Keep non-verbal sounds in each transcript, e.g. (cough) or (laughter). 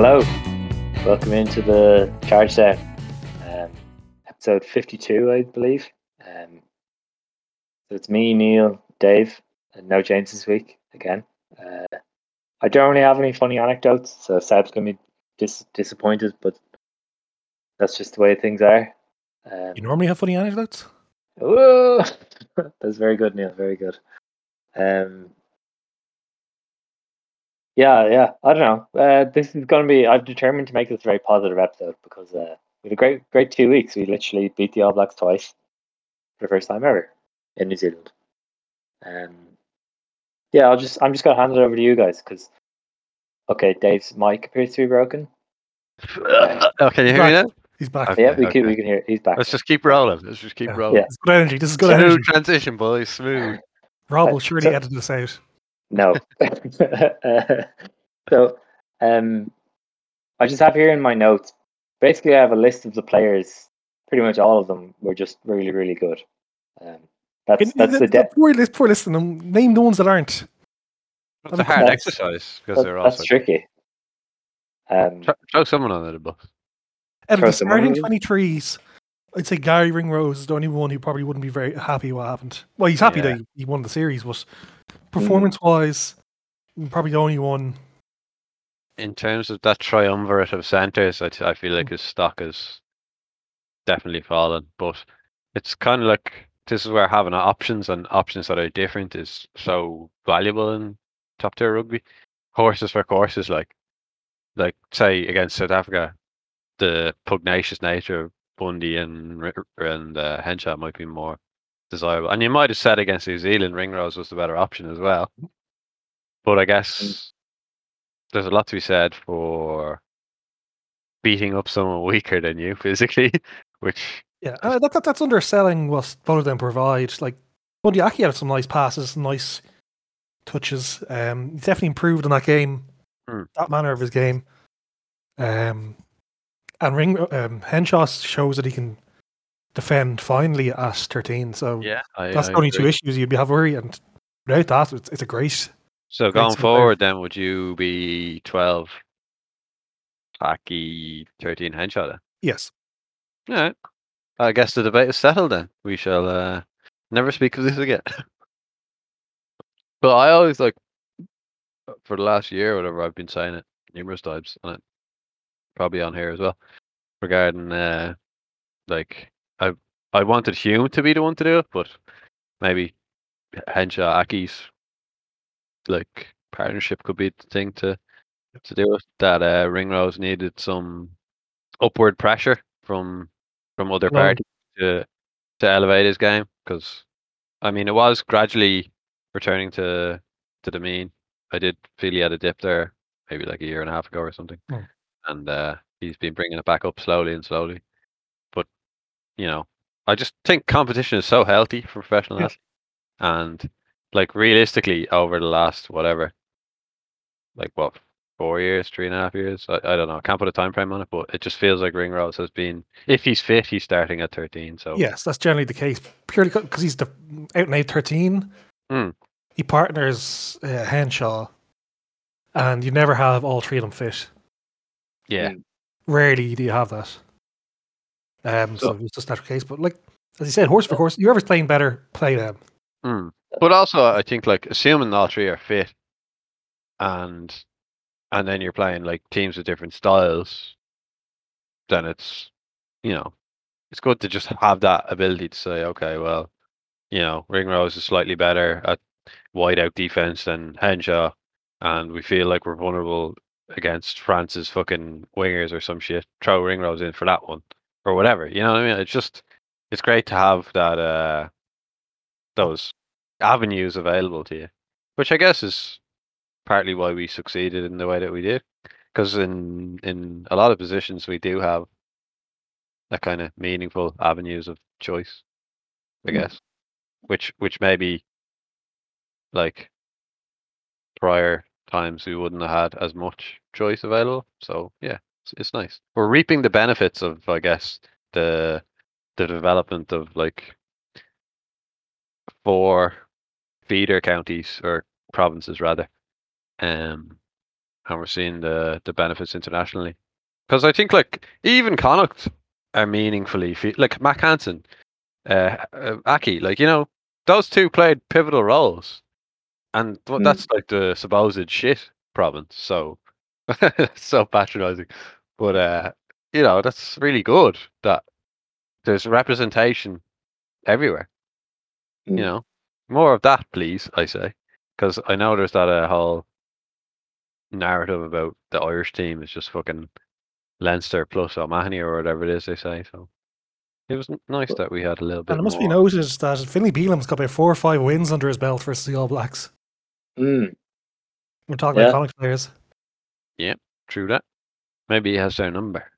Hello, welcome into the Charge Down, um, episode 52, I believe. Um, so it's me, Neil, Dave, and no James this week again. Uh, I don't really have any funny anecdotes, so Seb's going to be dis- disappointed, but that's just the way things are. Um, You normally have funny anecdotes? Whoa! (laughs) That's very good, Neil. Very good. Um, yeah, yeah. I don't know. Uh, this is going to be. I've determined to make this a very positive episode because uh, we had a great, great two weeks. We literally beat the All Blacks twice for the first time ever in New Zealand. Um, yeah, I'll just. I'm just going to hand it over to you guys because. Okay, Dave's mic appears to be broken. (laughs) oh, can you hear me now? He's back. Okay, yeah, we can. We can hear. It. He's back. Let's just keep rolling. Let's just keep Yeah. rolling. It's good energy. This is good Smooth energy. transition, boys. Smooth. Rob Uh, will surely so- edit this out. No. Uh, (laughs) so, um, I just have here in my notes. Basically, I have a list of the players. Pretty much all of them were just really, really good. Um, that's Can- that's the the- de- Before, list, before listening, um, name the ones that aren't. It's a hard That's- exercise because that- they're that's tricky. Um, throw, throw someone under the bus. Out of Throw the starting 23s, I'd say Garry Ringrose is the only one who probably wouldn't be very happy what happened. Well, he's happy Yeah. that he- he won the series, but mm. performance wise, probably the only one. In terms of that triumvirate of centres, I feel like mm. his stock has definitely fallen. But it's kind of like this is where having options and options that are different is so valuable in top tier rugby. Horses for courses, like like say against South Africa, the pugnacious nature of Bundee and and uh, Henshaw might be more desirable. And you might have said against New Zealand, Ringrose was the better option as well. But I guess there's a lot to be said for beating up someone weaker than you physically, (laughs) which Yeah, uh, that, that, that's underselling what both of them provide. Like, Bundee actually had some nice passes, nice touches. Um, he's definitely improved in that game, Hmm. that manner of his game. Um, and Ring um, Henshaw shows that he can defend finally at 13. So yeah, I, that's I the only two issues you'd be have worry. And without that, it's, it's a great. So going forward, then would you be twelve, Aki thirteen Henshaw then? Yes. All right. I guess the debate is settled then. We shall uh, never speak of this again. (laughs) but I always like, for the last year or whatever, I've been saying it numerous times, and it, probably on here as well, regarding uh, like I I wanted Hume to be the one to do it, but maybe Henshaw Aki's like partnership could be the thing to to do it. That uh, Ringrose needed some upward pressure from from other No. parties to to elevate his game because I mean it was gradually returning to to the mean. I did feel he had a dip there maybe like a year and a half ago or something, Hmm. And uh, he's been bringing it back up slowly and slowly. But you know, I just think competition is so healthy for professional athletes, and like realistically over the last whatever, like what four years, three and a half years. I, I don't know. I can't put a time frame on it, but it just feels like Ringrose has been. If he's fit, he's starting at thirteen. So Yes, that's generally the case. Purely because he's the out and out 13. Hmm. He partners uh, Henshaw, and you never have all three of them fit. Yeah, Mm. Rarely do you have that. Um, so, So- it's just not the case. But like as you said, horse for horse, whoever's playing better, play them. Mm. But also, I think like assuming all three are fit, and and then you're playing like teams with different styles, then it's you know it's good to just have that ability to say, okay, well, you know, Ringrose is slightly better at wide out defense than Henshaw, and we feel like we're vulnerable against France's fucking wingers or some shit. Throw Ringrose in for that one or whatever. You know what I mean? It's just it's great to have that uh those avenues available to you, which I guess is partly why we succeeded in the way that we did. Because in in a lot of positions we do have that kind of meaningful avenues of choice, I Mm. guess, which which maybe like prior times we wouldn't have had as much choice available. So yeah, it's, it's nice. We're reaping the benefits of I guess the the development of like four feeder counties or provinces rather, um, and we're seeing the the benefits internationally. Because I think like even Connacht are meaningfully fe- like Mack Hansen, uh, uh, Aki, like you know those two played pivotal roles, and th- Mm. that's like the supposed shit province. So (laughs) so patronizing, but uh, you know that's really good that there's representation everywhere. Mm. You know, more of that, please. I say, because I know there's that uh, whole narrative about the Irish team is just fucking Leinster plus O'Mahony or whatever it is they say. So it was nice that we had a little bit. And it must be more. noted that Finlay Bealham's got about four or five wins under his belt versus the All Blacks. Mm. We're talking Yeah. about Connacht players. Yeah, true that. Maybe he has their number.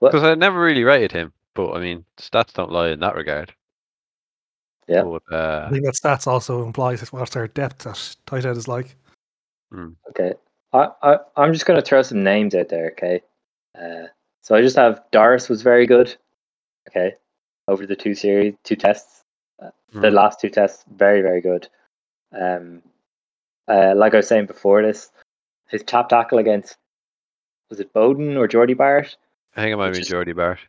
Because I never really rated him, but I mean, stats don't lie in that regard. Yeah. But I uh, think that stats also implies what their depth at tight end is like. Okay. I, I, I'm just going to throw some names out there, okay? Uh, so I just have Doris was very good, okay, over the two series, two tests. The mm, last two tests, very, very good. Um, uh, like I was saying before this, his top tackle against, was it Beauden or Jordie Barrett? I think it might which be Jordie Barrett.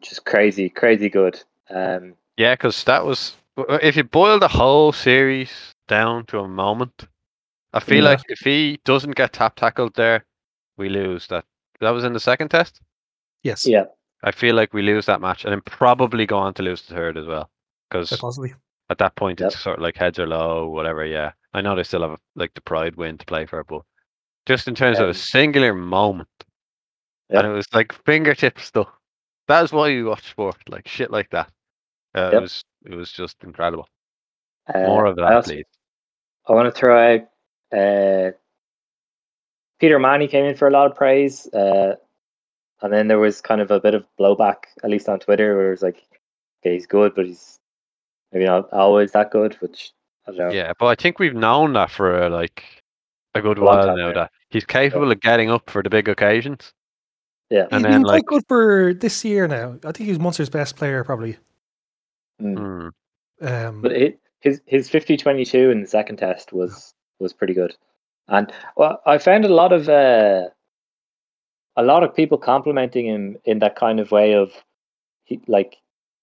Just crazy, crazy good. Um, Yeah, because that was if you boil the whole series down to a moment, I feel Yeah. like if he doesn't get tap tackled there, we lose. That that was in the second test. Yes, yeah, I feel like we lose that match, and then probably go on to lose the third as well. Because possibly. at that point, Yep. it's sort of like heads are low, whatever. Yeah, I know they still have like the pride win to play for, but just in terms of Um, a singular moment, Yep. and it was like fingertip stuff. That is why you watch sport, like shit like that. Uh, It was it was just incredible. uh, More of I that, also- please. I want to throw out uh, Peter Manny came in for a lot of praise, uh, and then there was kind of a bit of blowback, at least on Twitter, where it was like, "Okay, he's good, but he's maybe not always that good." Which I. Yeah, but I think we've known that for uh, like a good A while time now. now. That he's capable of getting up for the big occasions. Yeah. And He's then been like, quite good for this year now. I think he's Munster's best player, probably. Mm. mm, Um, But it, his his 50-22 in the second test was was pretty good, and well, I found a lot of uh, a lot of people complimenting him in that kind of way of he like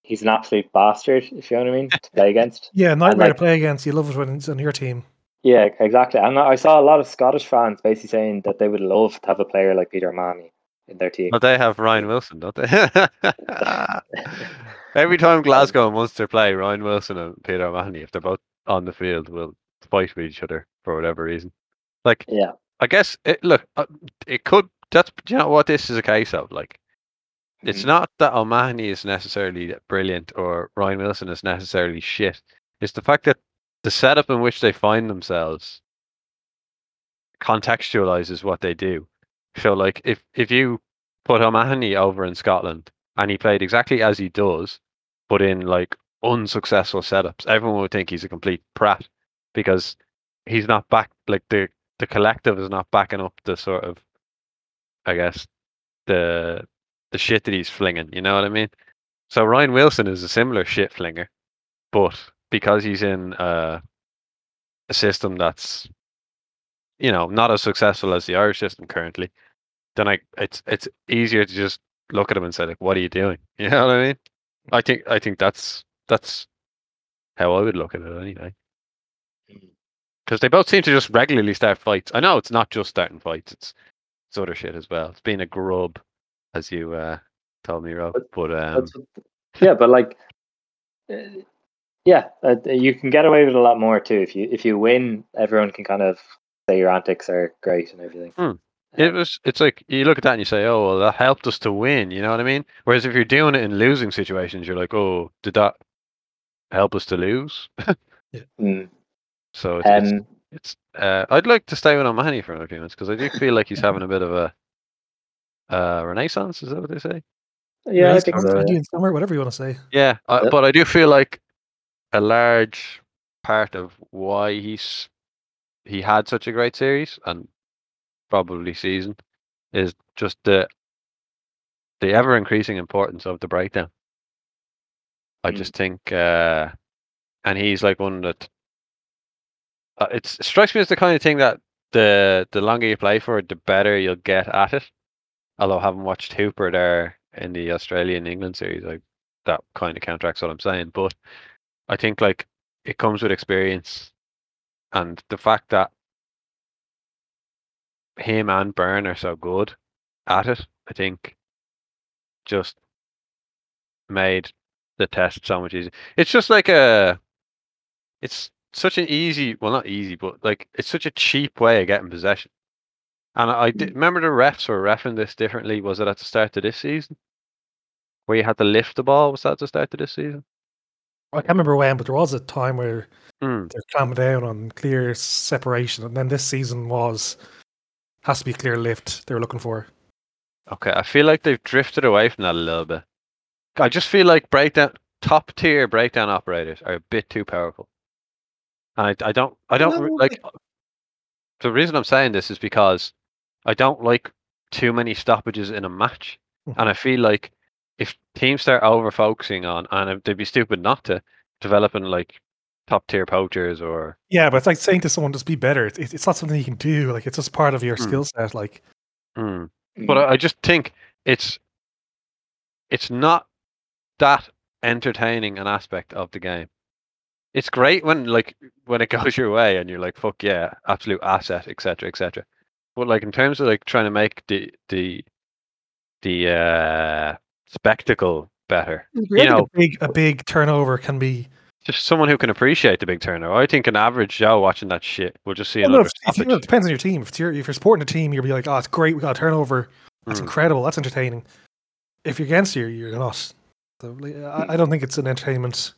he's an absolute bastard, if you know what I mean, to play against. (laughs) yeah, nightmare like- to play against. You love it when it's on your team. Yeah, exactly. And I saw a lot of Scottish fans basically saying that they would love to have a player like Peter Manny in their team. but they have Ryan Wilson, don't they? (laughs) Every time Glasgow and Munster play, Ryan Wilson and Peter O'Mahony, if they're both on the field, will fight with each other for whatever reason. Like, Yeah, I guess it, look, uh, it could. That's do you know what this is a case of. Like, it's Mhm. not that O'Mahony is necessarily brilliant or Ryan Wilson is necessarily shit. It's the fact that the setup in which they find themselves contextualizes what they do. So, like, if if you put O'Mahony over in Scotland and he played exactly as he does, but in like unsuccessful setups, everyone would think he's a complete prat because he's not back. Like the the collective is not backing up the sort of, I guess, the the shit that he's flinging. You know what I mean? So Ryan Wilson is a similar shit flinger, but because he's in uh, a system that's, you know, not as successful as the Irish system currently, then I it's it's easier to just look at him and say like, "What are you doing?" (laughs) You know what I mean? I think I think that's that's how I would look at it anyway. Because they both seem to just regularly start fights. I know it's not just starting fights; it's it's other shit as well. It's being a grub, as you uh, told me, Rob. But- But um, (laughs) yeah, but like, uh, yeah, uh, you can get away with a lot more too. If you if you win, everyone can kind of say your antics are great and everything. Hmm. Um, It was. It's like you look at that and you say, "Oh, well, that helped us to win." You know what I mean? Whereas if you're doing it in losing situations, you're like, "Oh, did that help us to lose?" (laughs) mm, so it's, it's, um, it's uh, I'd like to stay with O'Mahony for a few minutes because I do feel like he's having a bit of a uh, renaissance. Is that what they say? yeah, I think summer, so. yeah. Indian summer, whatever you want to say. Yeah, uh, Yep. but I do feel like a large part of why he's he had such a great series and probably season is just the the ever increasing importance of the breakdown. I Mm. just think, uh, and he's like one that uh, it's, it strikes me as the kind of thing that the the longer you play for it, the better you'll get at it. Although having watched Hooper there in the Australian England series, like that kind of counteracts what I'm saying. But I think like it comes with experience, and the fact that him and Beirne are so good at it, I think, just made the test so much easier. It's just like a, it's such an easy, well, not easy, but like it's such a cheap way of getting possession. And I did, remember the refs were refing this differently. Was it at the start of this season? Where you had to lift the ball? Was that at the start of this season? I can't remember when, but there was a time where Hmm. they're clamping down on clear separation, and then this season was has to be clear lift they were looking for. Okay, I feel like they've drifted away from that a little bit. I just feel like breakdown top tier breakdown operators are a bit too powerful. And I, I don't I don't No, like the reason I'm saying this is because I don't like too many stoppages in a match. Mhm. And I feel like if teams start over focusing on and they'd be stupid not to developing like top tier poachers or Yeah, but it's like saying to someone, "Just be better." It's, it's not something you can do. Like it's just part of your Hmm. skill set. Like Hmm. Mm. But I, I just think it's it's not that entertaining an aspect of the game. It's great when like when it (laughs) goes your way and you're like, fuck yeah, absolute asset, etc. etc. But like in terms of like trying to make the the the uh spectacle better. you You know, a big a big turnover can be. just someone who can appreciate the big turnover. I think an average Joe watching that shit will just see Well, no, another if, if, it depends on your team. If you're if you're supporting a team, you'll be like, "Oh, it's great. We got a turnover. That's Mm. incredible. That's entertaining." If you're against you, you're not. So, I, I don't think it's an entertainment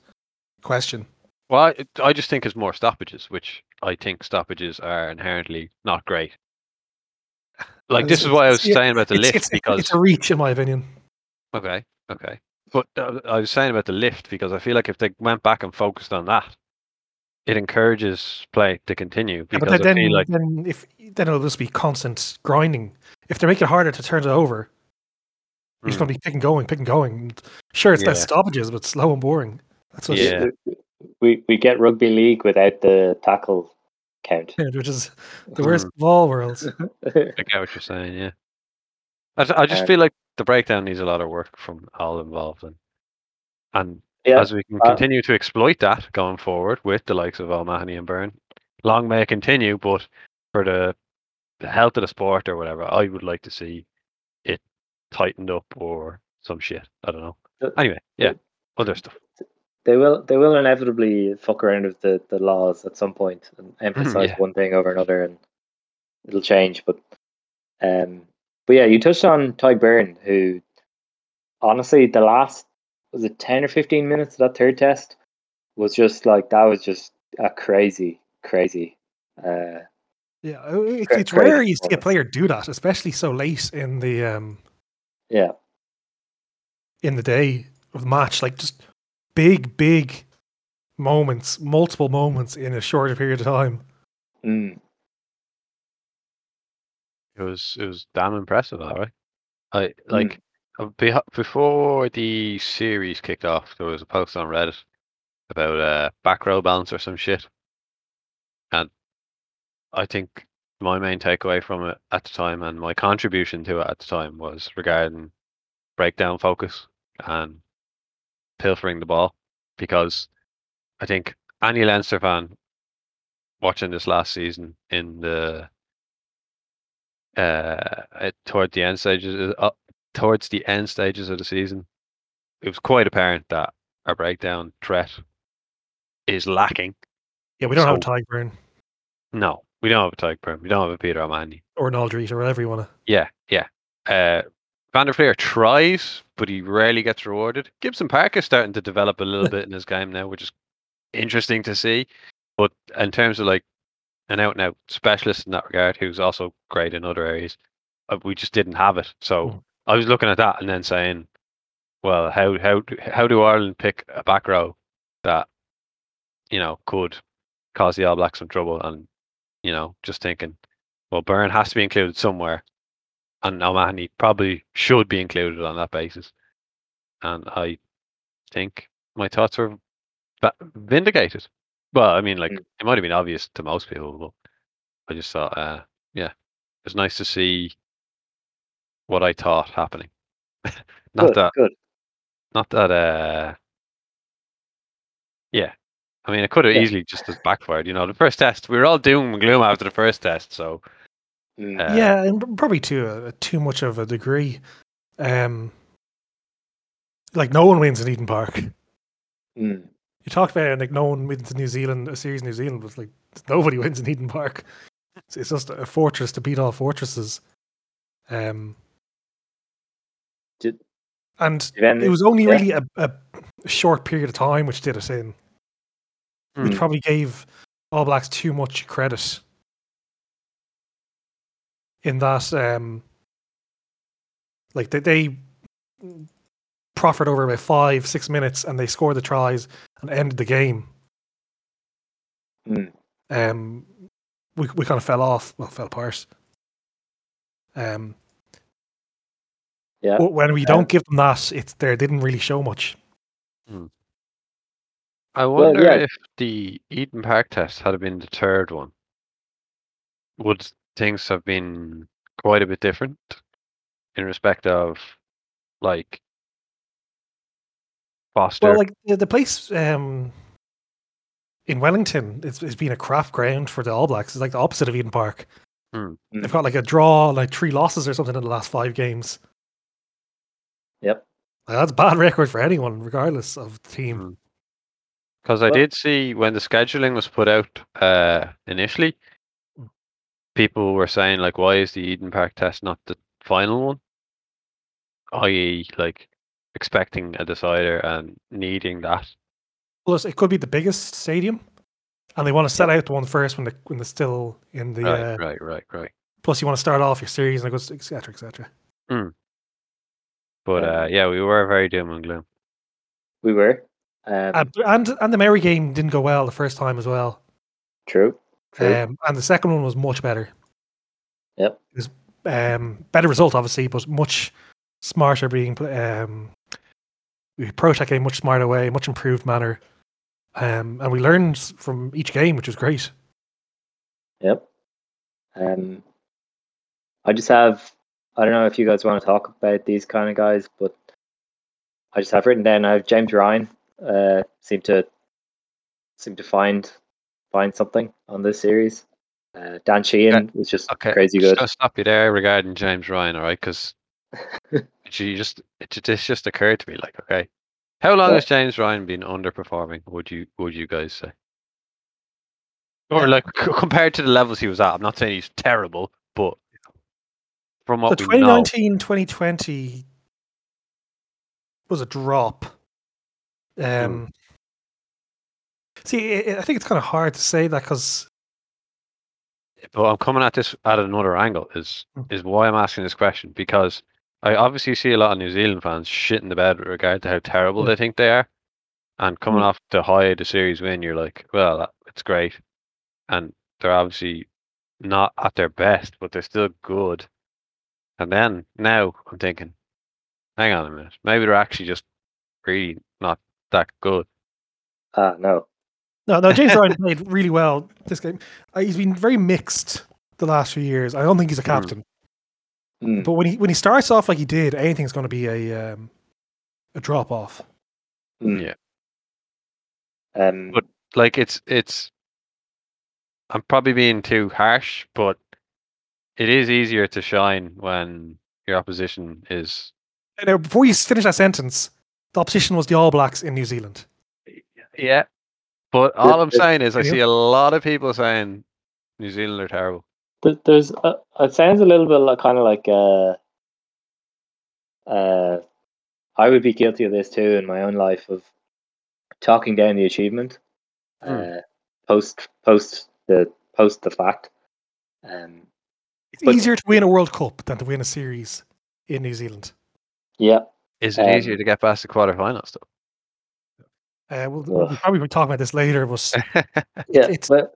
question. Well, I, I just think it's more stoppages, which I think stoppages are inherently not great. Like And this is what I was it's- saying about the it's, lift it's, because it's a reach, in my opinion. okay, okay, but uh, I was saying about the lift because I feel like if they went back and focused on that, it encourages play to continue Yeah, because but then, feel like then if then it'll just be constant grinding. If they make it harder to turn it over, you're just Mm, going to be picking going, picking going. Sure, it's less stoppages, but slow and boring. That's what Yeah. we we get rugby league without the tackle count. which is the worst of all worlds. (laughs) I get what you're saying. Yeah, I, I just Um, feel like the breakdown needs a lot of work from all involved, and and yeah, as we can uh, continue to exploit that going forward with the likes of O'Mahony and Beirne, long may it continue. But for the, the health of the sport or whatever, I would like to see it tightened up or some shit. I don't know. Anyway, yeah, other stuff. They will they will inevitably fuck around with the, the laws at some point and emphasize Yeah. one thing over another and it'll change but um but yeah you touched on Tadhg Beirne who honestly the last was it 10 or 15 minutes of that third test was just like that was just a crazy crazy uh Yeah, uh, it's, Great- it's great rare you see a player do that, especially so late in the um yeah in the day of the match. Like just big, big moments, multiple moments in a shorter period of time. mm, It was it was damn impressive, all right. I like uh, beho- before the series kicked off, there was a post on Reddit about uh, back row balance or some shit, and I think my main takeaway from it at the time and my contribution to it at the time was regarding breakdown focus and pilfering the ball because I think any Leinster fan watching this last season in the uh toward the end stages uh, towards the end stages of the season it was quite apparent that our breakdown threat is lacking. Yeah, we don't have a So- Tadhg Beirne no we don't have a Tadhg Beirne we don't have a Peter O'Mahony. Or an Aldrich or whatever you want to. yeah yeah. Uh Van der Flier tries but he rarely gets rewarded Gibson Park is starting to develop a little (laughs) bit in his game now which is interesting to see but in terms of like an out and out specialist in that regard who's also great in other areas uh, we just didn't have it so Mm. I was looking at that and then saying, well, how how do- how do Ireland pick a back row that you know could cause the All Blacks some trouble? And you know, just thinking, well, Beirne has to be included somewhere, and O'Mahony probably should be included on that basis. And I think my thoughts were vindicated. Well, I mean, like Mm. it might have been obvious to most people, but I just thought uh, yeah, it was nice to see what I thought happening. (laughs) not good, that, good. not that. Uh, yeah, I mean, it could have Yeah. easily just as backfired. You know, the first test, we were all doom and gloom after the first test. So Mm. uh, yeah, and probably to a, too much of a degree. Um, like no one wins in Eden Park. Mm. You talked about it, like no one wins in New Zealand, a series in New Zealand, but like nobody (laughs) wins in Eden Park. It's, it's just a fortress to beat all fortresses. Um, Did, and Then- it was only yeah. really a, a short period of time which did it in, which Mm. probably gave All Blacks too much credit. In that, um, like they, they proffered over about five, six minutes, and they scored the tries and ended the game. Mm. um, we we kind of fell off, well, fell apart. Um, Yeah. but when we Um, don't give them that, it's there didn't really show much. I wonder yeah. if the Eden Park test had been the third one, would things have been quite a bit different in respect of like Foster? Well, like the, the place um, in Wellington, it's, it's been a crap ground for the All Blacks. It's like the opposite of Eden Park. Mm. They've got like a draw, like three losses or something in the last five games. Yep. Like, that's a bad record for anyone, regardless of the team. Mm. Because I Well- did see when the scheduling was put out uh, initially, people were saying like, "Why is the Eden Park test not the final one?" I.e., like expecting a decider and needing that. Plus, it could be the biggest stadium, and they want to set out the one first when the when they're still in the. right, uh, right, right, right. Plus, you want to start off your series and it goes, etc., etc. But uh, yeah, we were very doom and gloom. We were. Um, And, and and the Maori game didn't go well the first time as well. true. True. Um, and the second one was much better. Yep. It was um, better result, obviously, but much smarter being um, we approached that game much smarter way, much improved manner. Um, and we learned from each game, which was great. Yep. Um, I just have. I don't know if you guys want to talk about these kind of guys, but I just have written down. I have James Ryan. Uh, seem to seem to find find something on this series. Uh, Dan Sheehan was just Okay, crazy just good. gonna stop you there regarding James Ryan, all right? Because (laughs) you just it, ju- this just occurred to me, like, okay, how long Yeah. has James Ryan been underperforming? Would you would you guys say? Or like (laughs) c- compared to the levels he was at, I'm not saying he's terrible, but from The what we know, 2019 2020 was a drop. Um, See, i I think it's kind of hard to say that because but I'm coming at this at another angle. Is Mm. is why I'm asking this question because I obviously see a lot of New Zealand fans shit in the bed with regard to how terrible Mm. they think they are, and coming Mm. off the high of the series win, you're like, well, that, it's great, and they're obviously not at their best, but they're still good. And then now I'm thinking, hang on a minute, maybe they're actually just really not that good. Ah, no. No, no, James Ryan played really well this game. Uh, he's been very mixed the last few years. I don't think he's a Mm. captain, Mm, but when he when he starts off like he did, anything's going to be a um, a drop off. mm. Yeah. Um, But- Like it's it's. I'm probably being too harsh, but it is easier to shine when your opposition is Now, before you finish that sentence, the opposition was the All Blacks in New Zealand. Yeah. But all I'm saying is I see a lot of people saying New Zealand are terrible. There's uh, it sounds a little bit like kind of like uh uh I would be guilty of this too in my own life of talking down the achievement Hmm. uh post post the post the fact um It's But- easier to win a World Cup than to win a series in New Zealand. yeah Is it Um, easier to get past the quarterfinals Uh, we'll, we'll probably be talking about this later, but (laughs) yeah it's- but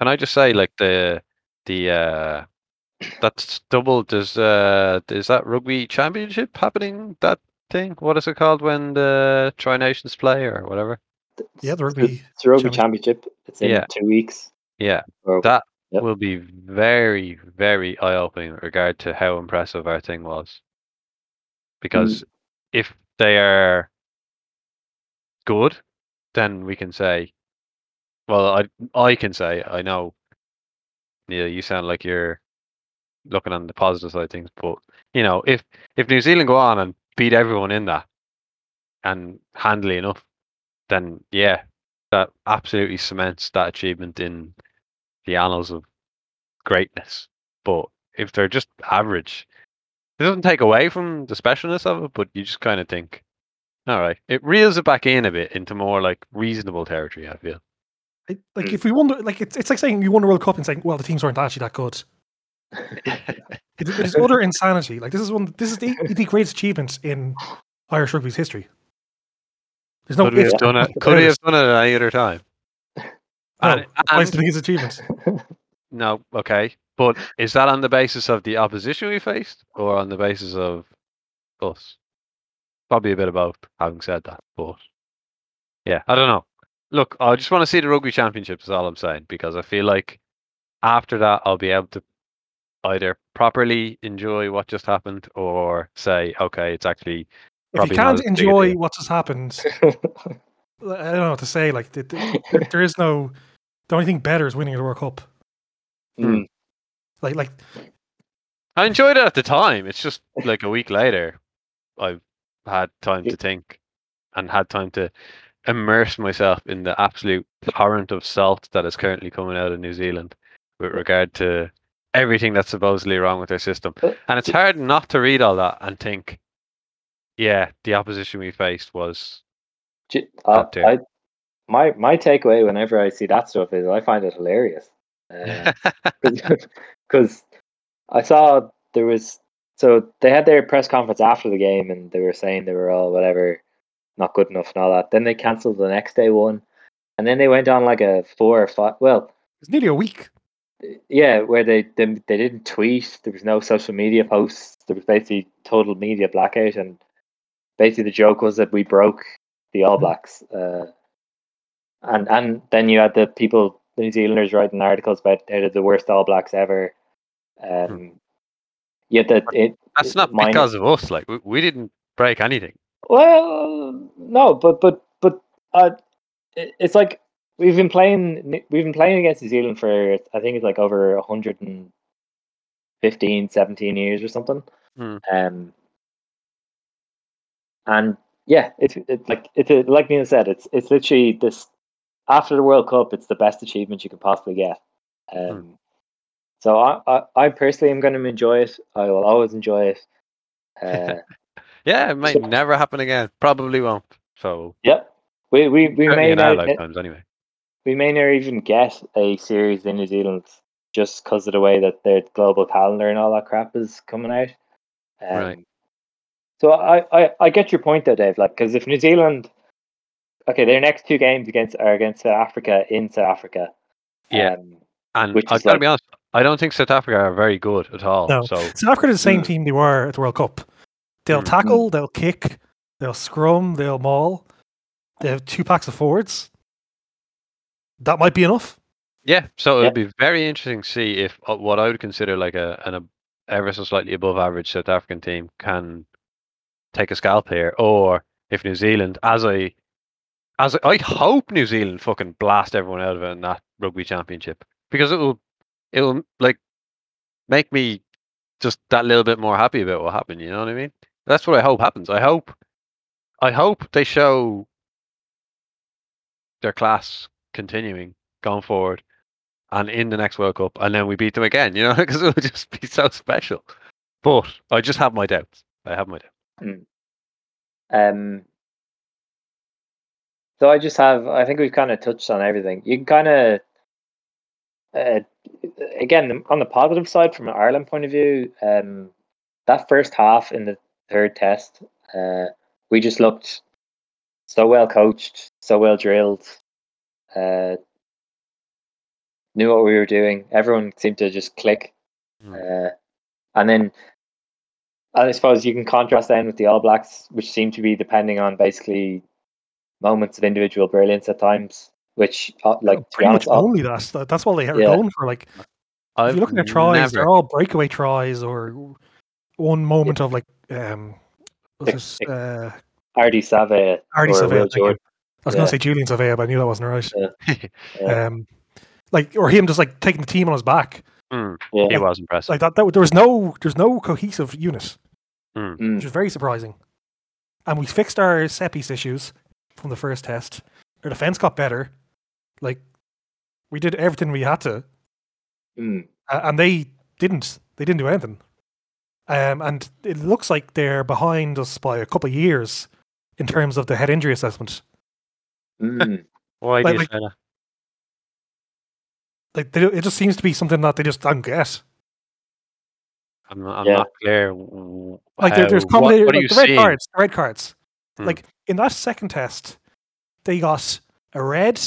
Can I just say like the the uh that's double does uh is that rugby championship happening that thing? What is it called when the Tri Nations play or whatever? yeah, the rugby. it's a rugby championship. championship it's in Yeah. two weeks Yeah. or That Yep. will be very, very eye opening in regard to how impressive our thing was. Because if they are good, then we can say, well, I I can say I know. Yeah, you sound like you're looking on the positive side of things, but you know, if if New Zealand go on and beat everyone in that, and handily enough, then yeah, that absolutely cements that achievement in the annals of greatness. But if they're just average, it doesn't take away from the specialness of it, but you just kind of think, all right, it reels it back in a bit into more like reasonable territory. I feel. I- Like Mm. if we wonder, like it's it's like saying you won a World Cup and saying, well, the teams weren't actually that good. (laughs) It, it is utter insanity. Like this is one. This is the, (laughs) the greatest achievement in Irish rugby's history. There's no could we ifs, have done it? ands, Could we have done it at any other time? (laughs) No, And- why is and- the biggest achievement? No, okay. But is that on the basis of the opposition we faced or on the basis of us? Probably a bit of both, having said that. But yeah, I don't know. Look, I just want to see the rugby championships, is all I'm saying, because I feel like after that I'll be able to either properly enjoy what just happened or say, okay, it's actually If you Probably can't as big a enjoy what just happened, (laughs) I don't know what to say. Like th- th- there, there is no. The only thing better is winning the World Cup. Mm. Like like I enjoyed it at the time. It's just like a week later, I've had time to think and had time to immerse myself in the absolute torrent of salt that is currently coming out of New Zealand with regard to everything that's supposedly wrong with their system. And it's hard not to read all that and think, yeah, the opposition we faced was J- uh, I, Up there. I, my my takeaway whenever I see that stuff is I find it hilarious. Uh, (laughs) because (laughs) I saw there was so they had their press conference after the game and they were saying they were all whatever not good enough and all that. Then they cancelled the next day one, and then they went on like a four or five. Well, it's nearly a week. yeah, where they, they they didn't tweet. There was no social media posts. There was basically total media blackout, and basically the joke was that we broke the All Blacks. Uh, and and then you had the people, the New Zealanders, writing articles about how they're the worst All Blacks ever. Um, yet that it that's not mine- because of us. Like we, we didn't break anything. Well, no, but but but uh, it's like we've been playing we've been playing against New Zealand for I think it's like over 115, 17 years or something. Hmm. Um, and yeah, it's it's like it's a, like Neil said, it's it's literally this after the World Cup, it's the best achievement you could possibly get. Um, so I, I I personally am going to enjoy it. I will always enjoy it. (laughs) Uh, Yeah, it might So- never happen again. Probably won't. So Yep. We we we may in our not lifetimes anyway. we may not even get a series in New Zealand just because of the way that their global calendar and all that crap is coming out. Um, Right. So I, I I get your point though, Dave. Like, because if New Zealand, okay, their next two games against are against South Africa in South Africa. Yeah. Um, And Which I've got to be honest, I don't think South Africa are very good at all. No. So South Africa are the same Mm. team they were at the World Cup. They'll Mm. tackle, they'll kick, they'll scrum, they'll maul. They have two packs of forwards. That might be enough. yeah, so Yeah. it'll be very interesting to see if uh, what I would consider like a an ab- ever so slightly above average South African team can take a scalp here, or if New Zealand, as I as I, I hope New Zealand fucking blast everyone out of it in that rugby championship because it will it will like make me just that little bit more happy about what happened. You know what I mean? That's what I hope happens. I hope I hope they show their class continuing going forward and in the next World Cup, and then we beat them again. You know, (laughs) because it would just be so special. But I just have my doubts. I have my doubts. Um, so I just have, I think we've kind of touched on everything. You can kind of, uh, again, on the positive side, from an Ireland point of view, um, that first half in the third test, uh, we just looked so well coached, so well drilled, uh, knew what we were doing. Everyone seemed to just click. Mm. Uh, and then I suppose you can contrast then with the All Blacks, which seem to be depending on basically moments of individual brilliance at times. Which, uh, like, to be Pretty much honest, only that. That- That's all they are Yeah. going for. Like I've if you look at their tries, never, they're all breakaway tries or one moment of like um was this Like- uh Ardie Save. Ardie or Savea, Will thank you. Jordan. I was Yeah. gonna say Julian Savea, but I knew that wasn't right. (laughs) Yeah. Um like or him just like taking the team on his back. Mm, Yeah. he was impressive. Like that, that there was no there's no cohesive unit, Mm. which was very surprising. And we fixed our set piece issues from the first test. Our defense got better. Like we did everything we had to. Mm. and they didn't. They didn't do anything. Um, and it looks like they're behind us by a couple of years in terms of the head injury assessment. Mm. (laughs) Why do like- you like- say that? Like they, it just seems to be something that they just don't get. I'm, not- I'm Yeah. not clear. w- Like there, there's how- what, what like the red cards. The red cards. Hmm. Like in that second test, they got a red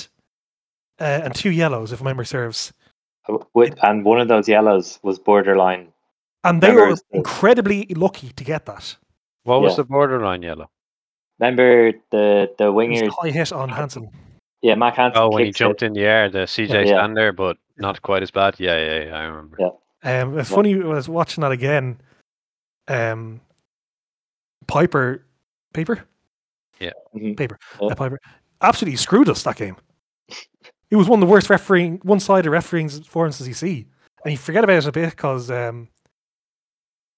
uh, and two yellows, if memory serves. With, and one of those yellows was borderline. And they Remember were the- incredibly lucky to get that. What was Yeah. the borderline yellow? Remember the the It was wingers? high hit on Hansen. Yeah, Mack Hansen. Oh, when he jumped it. in the air, the CJ Yeah. Stander, but not quite as bad. Yeah, yeah, yeah I remember. Yeah. Um, it's Yeah. funny I was watching that again. Um, Peyper, paper, Mhm. paper, Yeah. uh, Peyper, absolutely screwed us that game. It was one of the worst refereeing, one-sided refereeing performances you see, and you forget about it a bit because um,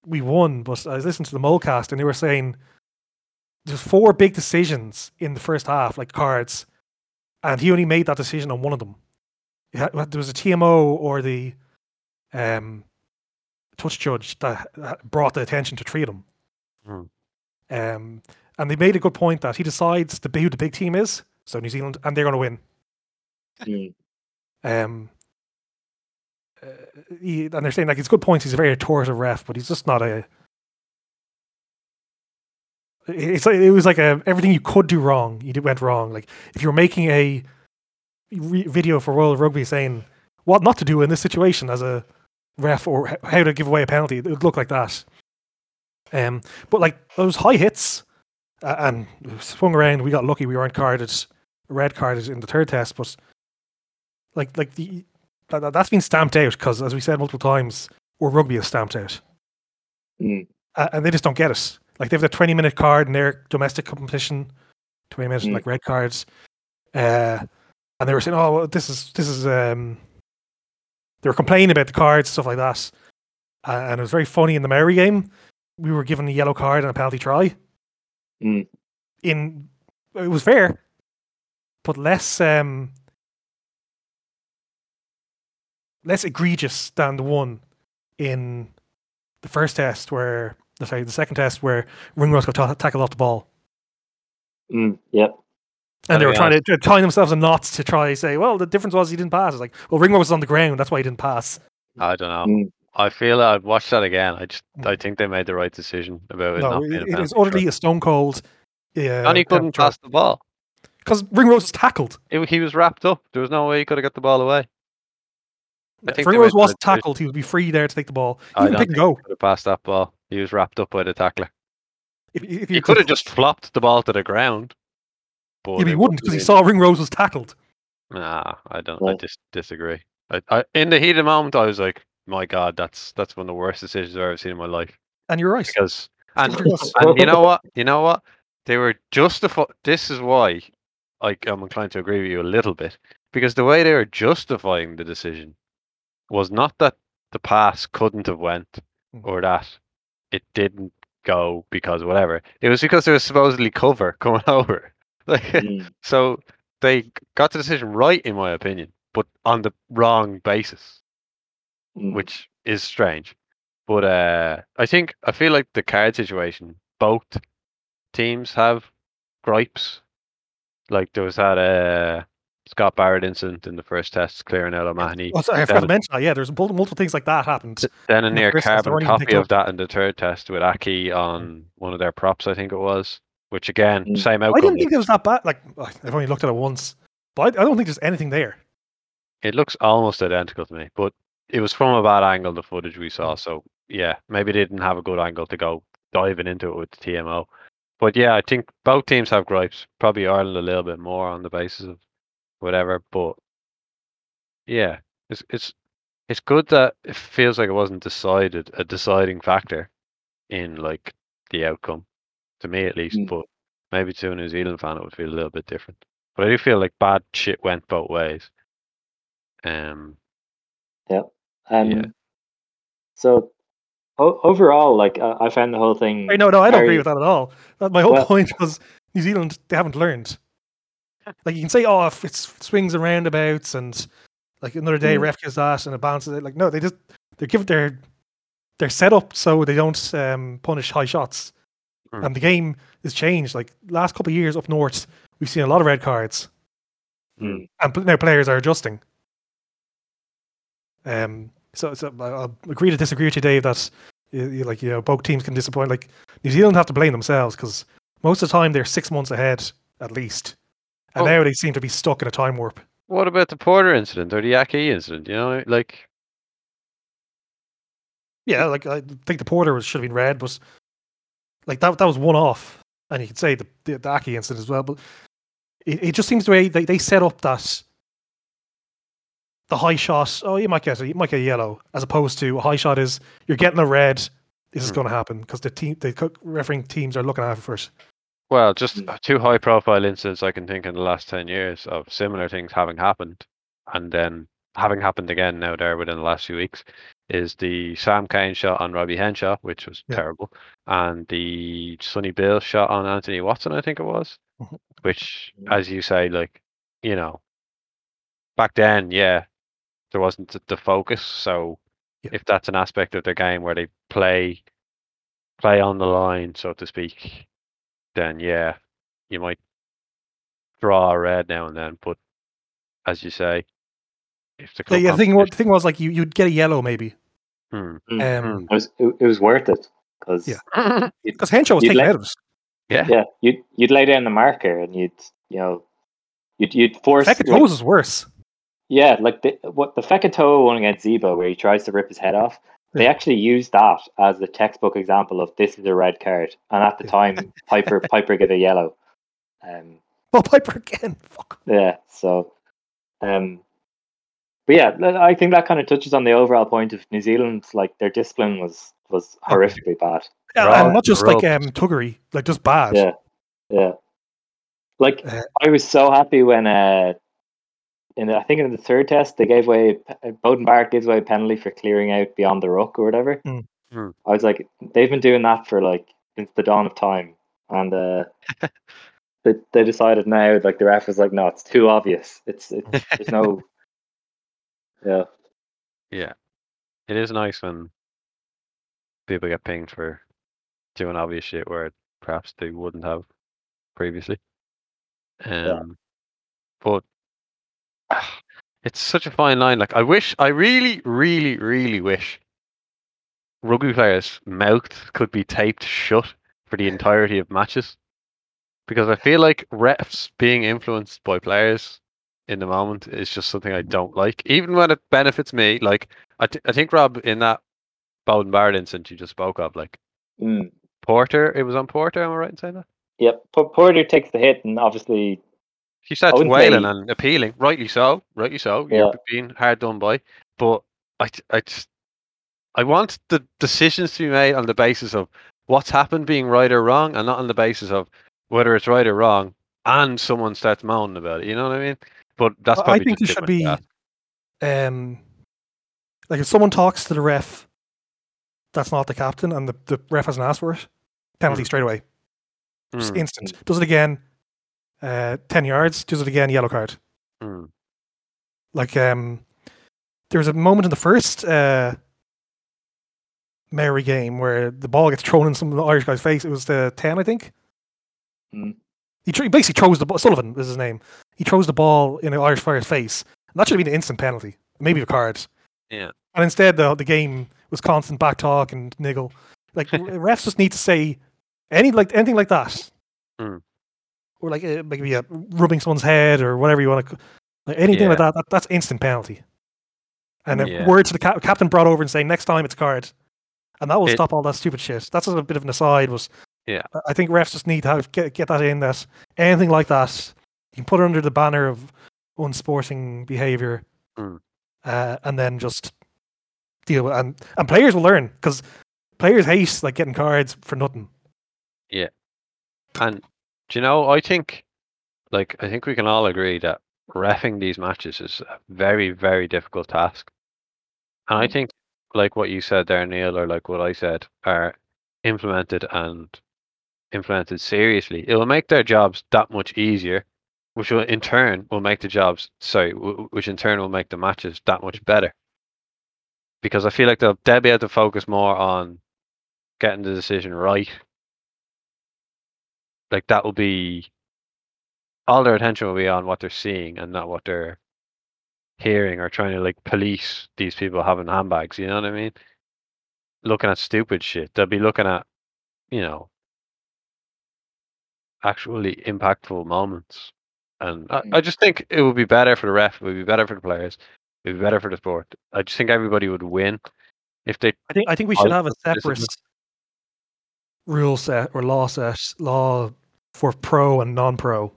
we won. But I was listening to the Molecast, and they were saying there's four big decisions in the first half, like cards, and he only made that decision on one of them. Had- There was a TMO or the um, touch judge that brought the attention to three of them. Hmm. Um, and they made a good point that he decides the, who the big team is, so New Zealand, and they're going to win. Mm. Um, uh, he, and they're saying like it's good points. He's a very authoritative ref, but he's just not a. It's like, it was like a everything you could do wrong, you did, went wrong. Like if you were making a re- video for World Rugby saying what not to do in this situation as a ref or h- how to give away a penalty, it would look like that. Um, but like those high hits, uh, and swung around. We got lucky. We weren't carded, red carded in the third test, but like like the that, that- that's been stamped out because as we said multiple times, or rugby is stamped out, Mm. uh, and they just don't get it. Like they have the twenty minute card in their domestic competition, twenty minutes Mm. like red cards, uh, and they were saying, "Oh, well, this is this is." um They were complaining about the cards and stuff like that, uh, and it was very funny in the Maori game. We were given a yellow card and a penalty try. Mm. In it was fair, but less um less egregious than the one in the first test where sorry the second test where Ringrose got ta- tackled off the ball Mm. Yep. and they were yeah. trying to they're tying themselves in knots to try to say well the difference was he didn't pass it's like well Ringrose was on the ground that's why he didn't pass I don't know. Mm. I feel I'd watch that again. I just I think they made the right decision about it no not it, being a it is utterly a stone cold yeah try. and he couldn't pass the ball. because Ringrose was tackled It- he was wrapped up. There was no way he could have got the ball away. I if think they Ringrose was right tackled he would be free there to take the ball he can don't pick and go he could have passed that ball. He was wrapped up by the tackler. if, if He could have just flopped the ball to the ground. But yeah, he wouldn't because he wasn't saw Ringrose was tackled Nah, I don't. I Right. dis- disagree. I, I, in the heat of the moment, I was like, "My God, that's that's one of the worst decisions I've ever seen in my life." and you're right Because and and you know what? You know what? They were justified. This is why I, I'm inclined to agree with you a little bit because the way they were justifying the decision was not that the pass couldn't have went Mm. or that it didn't go because whatever. It was because there was supposedly cover (laughs) coming over. Like (laughs) Mm. so, they got the decision right, in my opinion, but on the wrong basis Mm. which is strange. But uh, I think I feel like the card situation, both teams have gripes. Like there was that uh, Scott Barrett incident in the first test, clearing out O'Mahony. oh, sorry, I forgot to mention that yeah there's multiple things like that happened Then a near carbon weren't even picked copy of that in the third test with Aki on one of their props, I think it was. Which again, Mm. same I outcome. didn't think it was that bad like I've only looked at it once but I, I don't think there's anything there It looks almost identical to me, but it was from a bad angle, the footage we saw. So yeah, maybe they didn't have a good angle to go diving into it with the TMO. But yeah, I think both teams have gripes. Probably Ireland a little bit more on the basis of whatever. But yeah, it's it's it's good that it feels like it wasn't decided a deciding factor in like the outcome to me at least. Mm. But maybe to a New Zealand fan, it would feel a little bit different. But I do feel like bad shit went both ways. Um, Yeah. Um, Yeah. So o- overall, like I I found the whole thing. Wait, no, no, I don't agree with that at all. My whole Well- (laughs) point was New Zealand they haven't learned. Like you can say, oh, if it's swings and roundabouts, and like another day Mm. ref gives that and it bounces. it. Like no, they just they're given their they're set up so they don't um, punish high shots, Mm. and the game is changed. Like last couple of years up north, we've seen a lot of red cards, Mm. and now players are adjusting. Um, so, so I- I'll agree to disagree with you, Dave. That like you know both teams can disappoint. Like New Zealand have to blame themselves because most of the time they're six months ahead at least, and Oh. now they seem to be stuck in a time warp. what about the Porter incident or the Aki incident? You know, like Yeah, like I think the Porter should have been red, but like that that was one off, and you could say the the, the Aki incident as well. But it, it just seems the way they, they set up that the high shot. Oh, you might get a, you might get a yellow, as opposed to a high shot is you're getting a red. This is Hmm. going to happen because the team the refereeing teams are looking at it. Well, just Mm. two high profile incidents I can think in the last 10 years of similar things having happened and then having happened again now there within the last few weeks is the Sam Cane shot on Robbie Henshaw, which was Yeah. terrible, and the Sonny Bill shot on Anthony Watson, I think it was, Mhm. which, as you say, like, you know, back then, yeah, there wasn't the- the focus. So Yeah. if that's an aspect of their game where they play play on the line, so to speak, then yeah, you might draw a red now and then. But as you say, if the Yeah, club yeah. The thing, was, the thing was like you you'd get a yellow maybe. Hmm. Mm. Um, It was it, it was worth it because Yeah. because Henshaw was You'd taken out of it. yeah, yeah, you'd you'd lay down the marker and you'd you know you'd you'd force Fekka like, Toes was worse. yeah like the what the Fekitoa one against Zebo where he tries to rip his head off. They actually used that as the textbook example of this is a red card, and at the time Peyper (laughs) Peyper get a yellow. Um, Well, Peyper again. (laughs) Fuck. Yeah. So, um, but yeah, I think that kind of touches on the overall point of New Zealand's Like their discipline was was Oh. horrifically bad. Yeah, Right. and not just like um, tuggery, like just bad. Yeah. Yeah. Like Uh, I was so happy when uh, in the, I think in the third test they gave away uh, Beauden Barrett gives away a penalty for clearing out beyond the ruck or whatever. Mm. Mm. I was like, they've been doing that for like since the dawn of time, and uh, (laughs) they they decided now like the ref was like, no, it's too obvious. It's, it's there's no. (laughs) (laughs) Yeah. yeah. It is nice when people get pinged for doing obvious shit where perhaps they wouldn't have previously. Um, but ah, (sighs) it's such a fine line. Like I wish, I really, really, really wish rugby players' mouth could be taped shut for the entirety of matches, because I feel like refs being influenced by players in the moment is just something I don't like, even when it benefits me. Like I, th- I think Rob in that Beauden Barrett incident you just spoke of, like Mm. Porter, it was on Porter. Am I right in saying that? Yep. P- Porter takes the hit, and obviously, He starts wailing say- and appealing, rightly so, rightly so. Yeah. You're being hard done by, but I, I just, I want the decisions to be made on the basis of what's happened being right or wrong, and not on the basis of whether it's right or wrong, and someone starts moaning about it. You know what I mean? But that's I probably think it should be to um like if someone talks to the ref that's not the captain and the, the ref hasn't asked for it, penalty Mm. straight away. Just Mm, instant. Does it again, uh ten yards, does it again, yellow card. mm. Like um there was a moment in the first uh Maori game where the ball gets thrown in some of the Irish guy's face. It was the ten, I think. Mm. He, tr- he basically throws the ball. Sullivan is his name. He throws the ball in an Irish player's face. And that should have been an instant penalty, maybe a card. Yeah. And instead, the the game was constant back talk and niggle. Like (laughs) refs just need to say any like anything like that, Mm. Or like uh, maybe uh, rubbing someone's head or whatever you want to, like anything like that, that. That's instant penalty. And a Yeah. word to the cap- captain brought over and saying next time it's a card, and that will It- stop all that stupid shit. That's a bit of an aside. Was Yeah. I- think refs just need to have, get get that in that anything like that you can put it under the banner of unsporting behaviour, Mm. uh, and then just deal with, and and players will learn because players hate like getting cards for nothing. Yeah, and do you know? I think, like, I think we can all agree that refing these matches is a very, very difficult task. And I Mm. think, like what you said there, Neil, or like what I said, are implemented and implemented seriously. It will make their jobs that much easier, which will in turn will make the jobs sorry, which in turn will make the matches that much better. Because I feel like they'll they'll be able to focus more on getting the decision right. Like that will be all their attention will be on what they're seeing and not what they're hearing or trying to like police these people having handbags. You know what I mean? Looking at stupid shit. They'll be looking at, you know, actually impactful moments. And I, I mm. just think it would be better for the ref. It would be better for the players. It would be better for the sport. I just think everybody would win if they. I think I think we should have a discipline. separate rule set or law set law for pro and non-pro.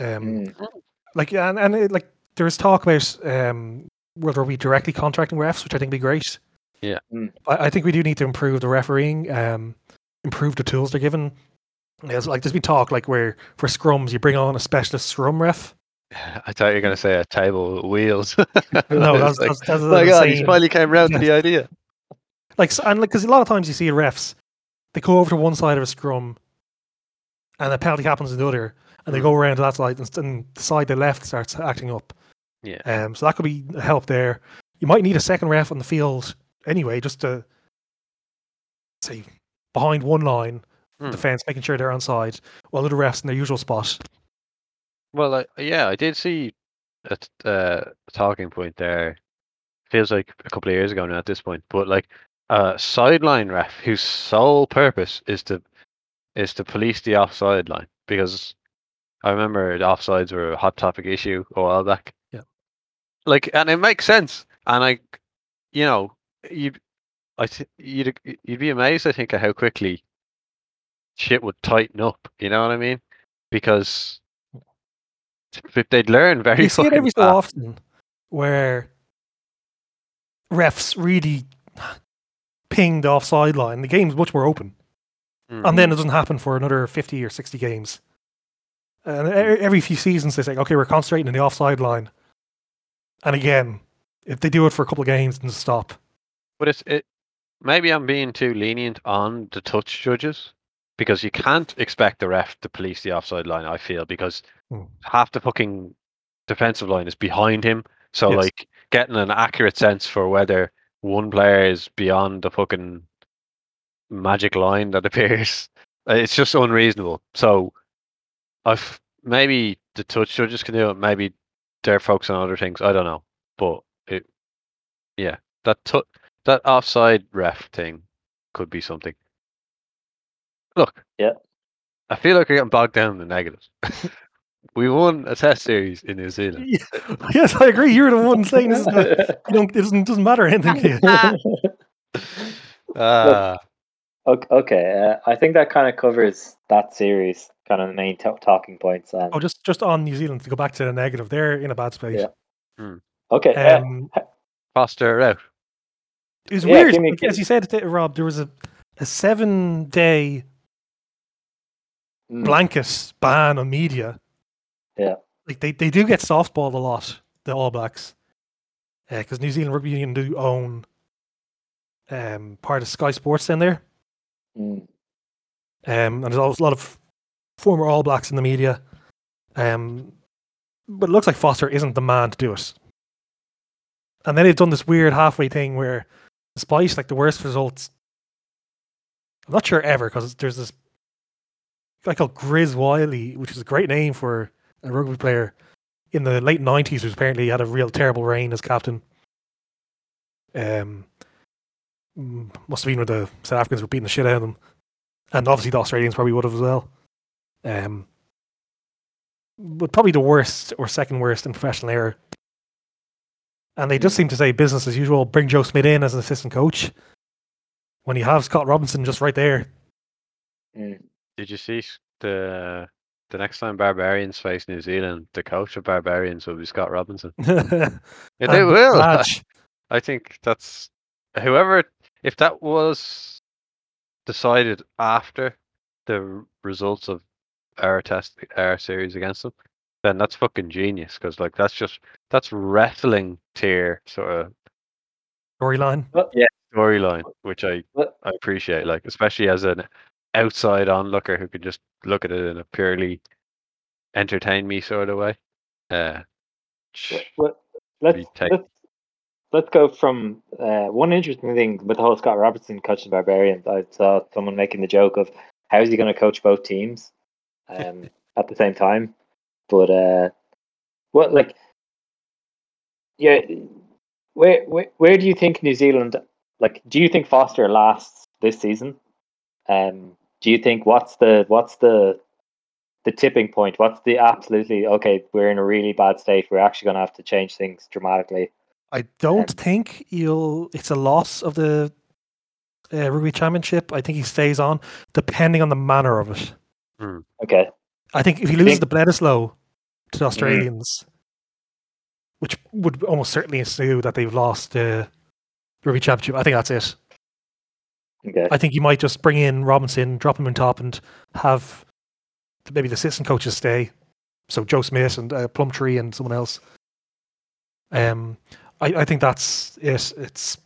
Um, Mm. like and and it, like there's talk about um whether we directly contracting refs, which I think would be great. Yeah. Mm. I, I think we do need to improve the refereeing, um, improve the tools they're given. There's like there's been talk like where for scrums you bring on a specialist scrum ref. (laughs) I thought you were going to say a table with wheels. (laughs) No, It's that's (laughs) like, that's, that's oh my god, he finally came round to the idea. like s- and like because a lot of times you see refs, they go over to one side of a scrum, and a penalty happens in the other, and they Mm. go around to that side, and, and the side they left starts acting up. Yeah. Um, so that could be a help there. You might need a second ref on the field anyway, just to say behind one line Hmm. defense, making sure they're on side, while the refs in their usual spot. Well, I, yeah, I did see a, t- uh, a talking point there. Feels like a couple of years ago now at this point, but like a sideline ref whose sole purpose is to is to police the offside line because I remember the offsides were a hot topic issue a while back. Yeah. Like, and it makes sense, and I, you know, you, I th- you'd you'd be amazed, I think, at how quickly shit would tighten up. You know what I mean? Because if they'd learn very you see it every so often where refs really ping off sideline. line. The game's much more open. Mm. and then it doesn't happen for another 50 or 60 games. And every few seasons they say, okay, we're concentrating on the offside line. And again, if they do it for a couple of games, then stop. But it's it. Maybe I'm being too lenient on the touch judges because you can't expect the ref to police the offside line. I feel because Hmm. half the fucking defensive line is behind him. So Yes. like getting an accurate sense for whether one player is beyond the fucking magic line that (laughs) appears, uh, it's just unreasonable. So I've maybe the touch judges can do it. Maybe they're focusing on other things. I don't know, but it, yeah, that tu- that offside ref thing could be something. Look, Yeah. I feel like we're getting bogged down in the negatives. (laughs) we won a test series in New Zealand. (laughs) yes, I agree. You're the one saying this is not, you don't, it doesn't, doesn't matter anything to you. (laughs) (laughs) Ah, okay, okay uh, I think that kind of covers that series, kind of the main to- talking points. And Oh, just just on New Zealand to go back to the negative, they're in a bad space. Yeah. okay, uh, Um, Foster out. it was Yeah, weird. give me- like, as you said, uh, Rob, there was a, a seven day mm, blanket ban on media. Yeah. Like they, they do get softballed a lot, the All Blacks. Because New Zealand Rugby Union do own um, part of Sky Sports down there. mm, Um, and there's always a lot of former All Blacks in the media. Um, but it looks like Foster isn't the man to do it. And then they've done this weird halfway thing where, despite like the worst results, I'm not sure ever because there's this guy called Grizz Wyllie, which is a great name for a rugby player in the late '90s, who apparently had a real terrible reign as captain. Um, mm, must have been where the South Africans were beating the shit out of them, and obviously the Australians probably would have as well. Um, but probably the worst or second worst in professional era. And they just seem to say business as usual. Bring Joe Schmidt in as an assistant coach when you have Scott Robertson just right there. mm. Did you see the the next time Barbarians face New Zealand, the coach of Barbarians will be Scott Robertson. (laughs) yeah, Yeah, they will. Madge, (laughs) I think that's whoever. If that was decided after the results of our test, our series against them, then that's fucking genius. Because like that's just that's wrestling tier sort of Storyline. Yeah, storyline, which I but I appreciate. Like especially as an outside onlooker who could just look at it in a purely entertain me sort of way. Uh, Well, let's let's let's go from uh, one interesting thing with the whole Scott Robertson coaching Barbarians. I saw someone making the joke of how is he going to coach both teams um, (laughs) at the same time. But uh, what like yeah, where, where where do you think New Zealand like? Do you think Foster lasts this season? Um, do you think what's the what's the the tipping point? What's the absolutely okay? We're in a really bad state. We're actually going to have to change things dramatically. I don't Um, think you'll. It's a loss of the uh, rugby championship. I think he stays on, depending on the manner of it. Okay, I think if he loses think- the Bledisloe to the Australians, which would almost certainly ensue that they've lost the rugby championship, I think that's it. Okay, I think you might just bring in Robertson, drop him in top, and have maybe the assistant coaches stay. So Joe Schmidt and uh, Plumtree and someone else. Um, I, I think that's it. It's.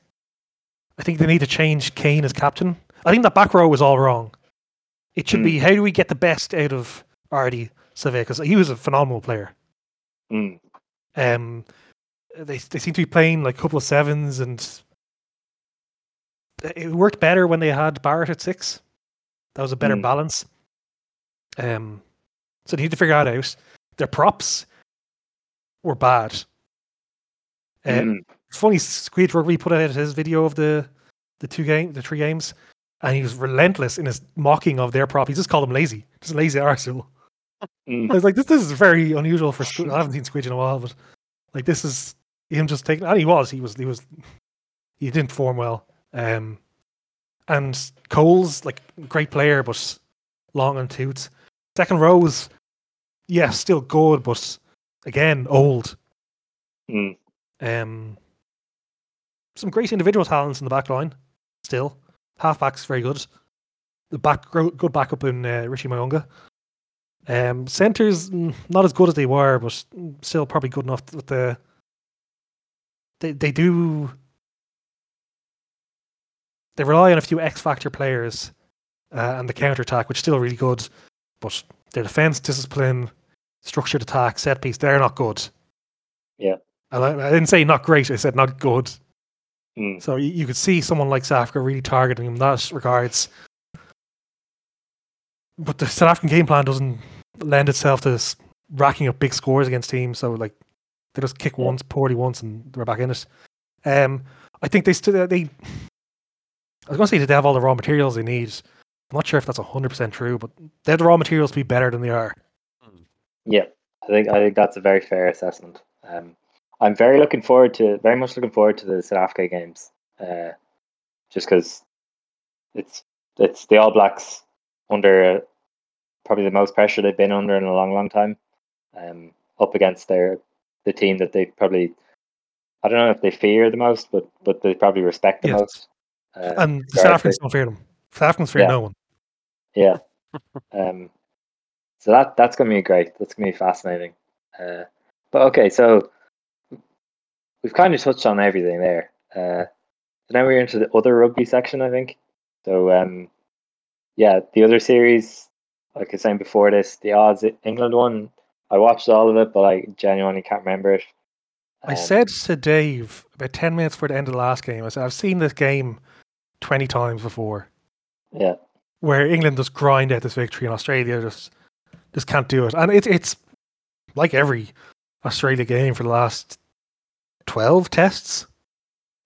I think they need to change Cane as captain. I think that back row was all wrong. It should Mm. be how do we get the best out of Ardie Savea because he was a phenomenal player. Mm, Um, they they seem to be playing like a couple of sevens, and it worked better when they had Barrett at six. That was a better Mm. balance. Um, so they need to figure that out. Their props were bad. Uh, mm, It's funny, Squidge Rugby put out his video of the the two game, the three games, and he was relentless in his mocking of their prop. He just called them lazy, just lazy arsehole. mm. I was like, this, this is very unusual for Squidge. (laughs) I haven't seen Squidge in a while, but like this is him just taking. And he was, he was, he was, he didn't form well. Um, and Cole's like great player, but long on toots. Second rows, yeah, still good, but again old. Mm. Um, some great individual talents in the back line. Still, halfbacks very good. The back good backup in uh, Richie Mo'unga. Um, centers not as good as they were, but still probably good enough. With the they they do they rely on a few X factor players uh, and the counter attack, which is still really good. But their defense discipline, structured attack, set piece, they're not good. Yeah. And I, I didn't say not great. I said not good. Mm. So you, you could see someone like South Africa really targeting him in that regards. But the South African game plan doesn't lend itself to racking up big scores against teams. So like they just kick once, poorly once, and they're back in it. Um, I think they still they. I was going to say that they have all the raw materials they need. I'm not sure if that's hundred percent true, but they have the raw materials to be better than they are. Yeah, I think I think that's a very fair assessment. Um, I'm very looking forward to very much looking forward to the South Africa games. Uh, just because it's it's the All Blacks under uh, probably the most pressure they've been under in a long, long time. Um, up against their the team that they probably I don't know if they fear the most, but but they probably respect the Yes. most. Uh, And the South Sorry, Africans don't fear them. South Africans fear Yeah. no one. Yeah. (laughs) um, so that that's gonna be great. That's gonna be fascinating. Uh, but okay, so we've kind of touched on everything there. Uh, so now we're into the other rugby section, I think. So um, yeah, the other series, like I was saying before this, the odds England one. I watched all of it, but I genuinely can't remember it. I Um, said to Dave about 10 minutes before the end of the last game, I said, I've seen this game 20 times before yeah, where England just grind out this victory and Australia just just can't do it. And it, it's like every Australia game for the last 12 tests.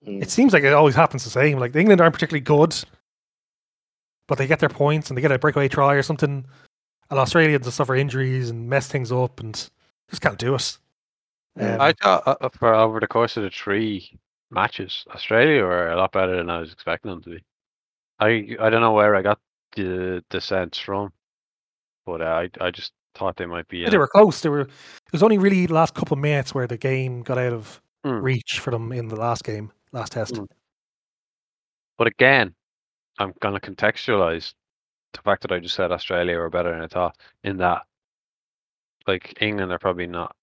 mm, It seems like it always happens the same. Like England aren't particularly good, but they get their points and they get a breakaway try or something. And Australia just suffer injuries and mess things up and just can't do it. Yeah. I thought uh, for over the course of the three matches, Australia were a lot better than I was expecting them to be. I I don't know where I got the the sense from, but uh, I I just thought they might be. Yeah, they were close. They were. It was only really the last couple of minutes where the game got out of Hmm. reach for them in the last game last test. Mm. But again, I'm gonna contextualize the fact that I just said Australia were better than I thought. In that, like England are probably not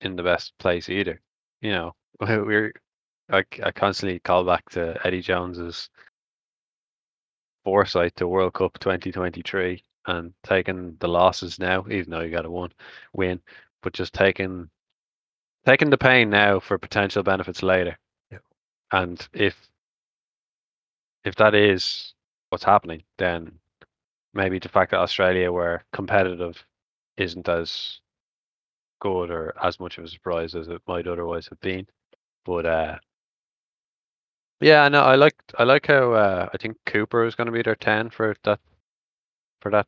in the best place either. You know, (laughs) we're I, I constantly call back to Eddie Jones's foresight to World Cup 2023 and taking the losses now, even though you got a one win, but just taking taking the pain now for potential benefits later. Yeah. And if if that is what's happening, then maybe the fact that Australia were competitive isn't as good or as much of a surprise as it might otherwise have been. But uh, yeah, I know. I like I like how uh, I think Cooper is going to be their ten for that for that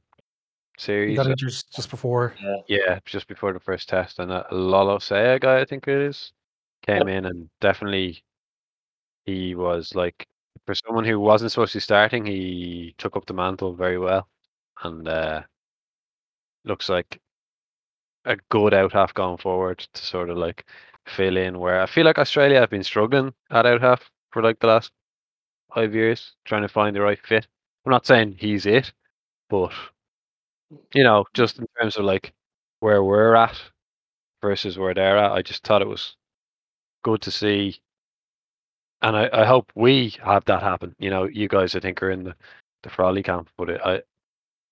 series. got injured just before. Yeah, just before the first test, and uh, Lolesio guy, I think it is, came in and definitely he was like for someone who wasn't supposed to be starting, he took up the mantle very well, and uh, looks like a good out half going forward to sort of like fill in where I feel like Australia have been struggling at out half for like the last five years, trying to find the right fit. I'm not saying he's it, but you know, just in terms of like where we're at versus where they're at, I just thought it was good to see. And I, I hope we have that happen. You know, you guys I think are in the, the Frawley camp, but it, I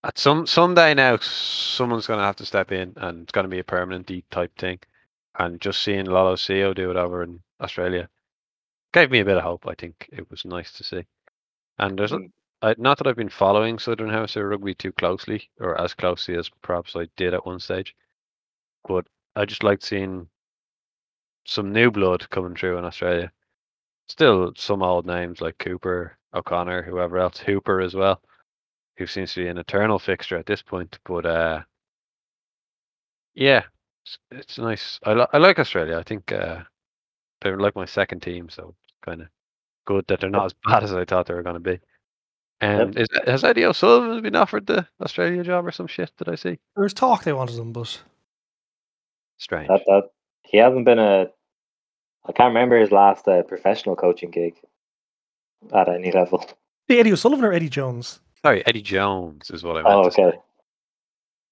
at some someday now someone's gonna have to step in and it's gonna be a permanent type thing. And just seeing Lolesio do it over in Australia gave me a bit of hope. I think it was nice to see. And there's Mm. I, not that I've been following Southern Hemisphere rugby too closely, or as closely as perhaps I did at one stage, but I just liked seeing some new blood coming through in Australia. Still some old names like Cooper, O'Connor, whoever else, Hooper as well, who seems to be an eternal fixture at this point. But uh, yeah, it's, it's nice. I, li- I like Australia. I think uh, they're like my second team, so kind of good that they're not as (laughs) bad as I thought they were going to be. And is, has Eddie O'Sullivan been offered the Australia job or some shit? Did I see? There was talk they wanted him, but Strange. That that he hasn't been a. I can't remember his last uh, professional coaching gig at any level. the Eddie O'Sullivan or Eddie Jones. Sorry, Eddie Jones is what I meant Oh, to say. okay.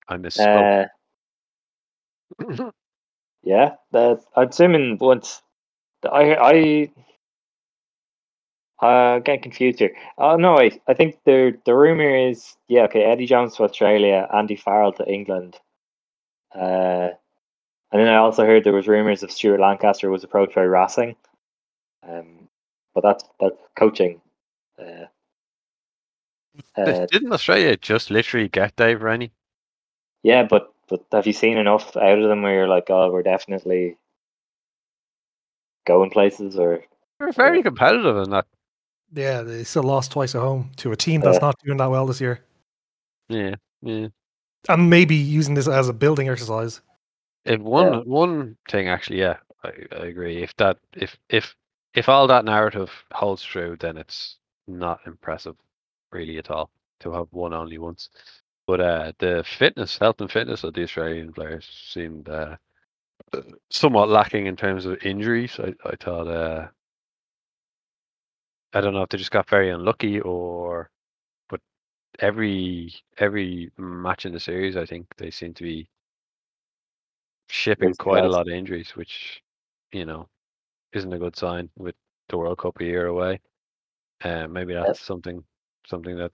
I misspoke. Uh, yeah, that I'm assuming once. I I. Uh, getting confused here. Oh no, wait. I think the the rumor is yeah. Okay, Eddie Jones to Australia, Andy Farrell to England. Uh, and then I also heard there was rumors of Stuart Lancaster was approached by Racing. Um, but that's that's coaching. Uh, uh, Didn't Australia just literally get Dave Rennie? yeah, but but have you seen enough out of them where you're like, oh, we're definitely going places, or They're very competitive in that. Yeah, they still lost twice at home to a team that's Yeah. not doing that well this year. Yeah, yeah. And maybe using this as a building exercise. If one Yeah. one thing actually, yeah, I, I agree. If that if if if all that narrative holds true, then it's not impressive, really at all, to have won only once. But uh, the fitness, health and fitness of the Australian players seemed uh, somewhat lacking in terms of injuries. I, I thought uh, I don't know if they just got very unlucky or, but every every match in the series, I think they seem to be shipping quite a lot of injuries, which you know isn't a good sign with the World Cup a year away. Uh, maybe that's something something that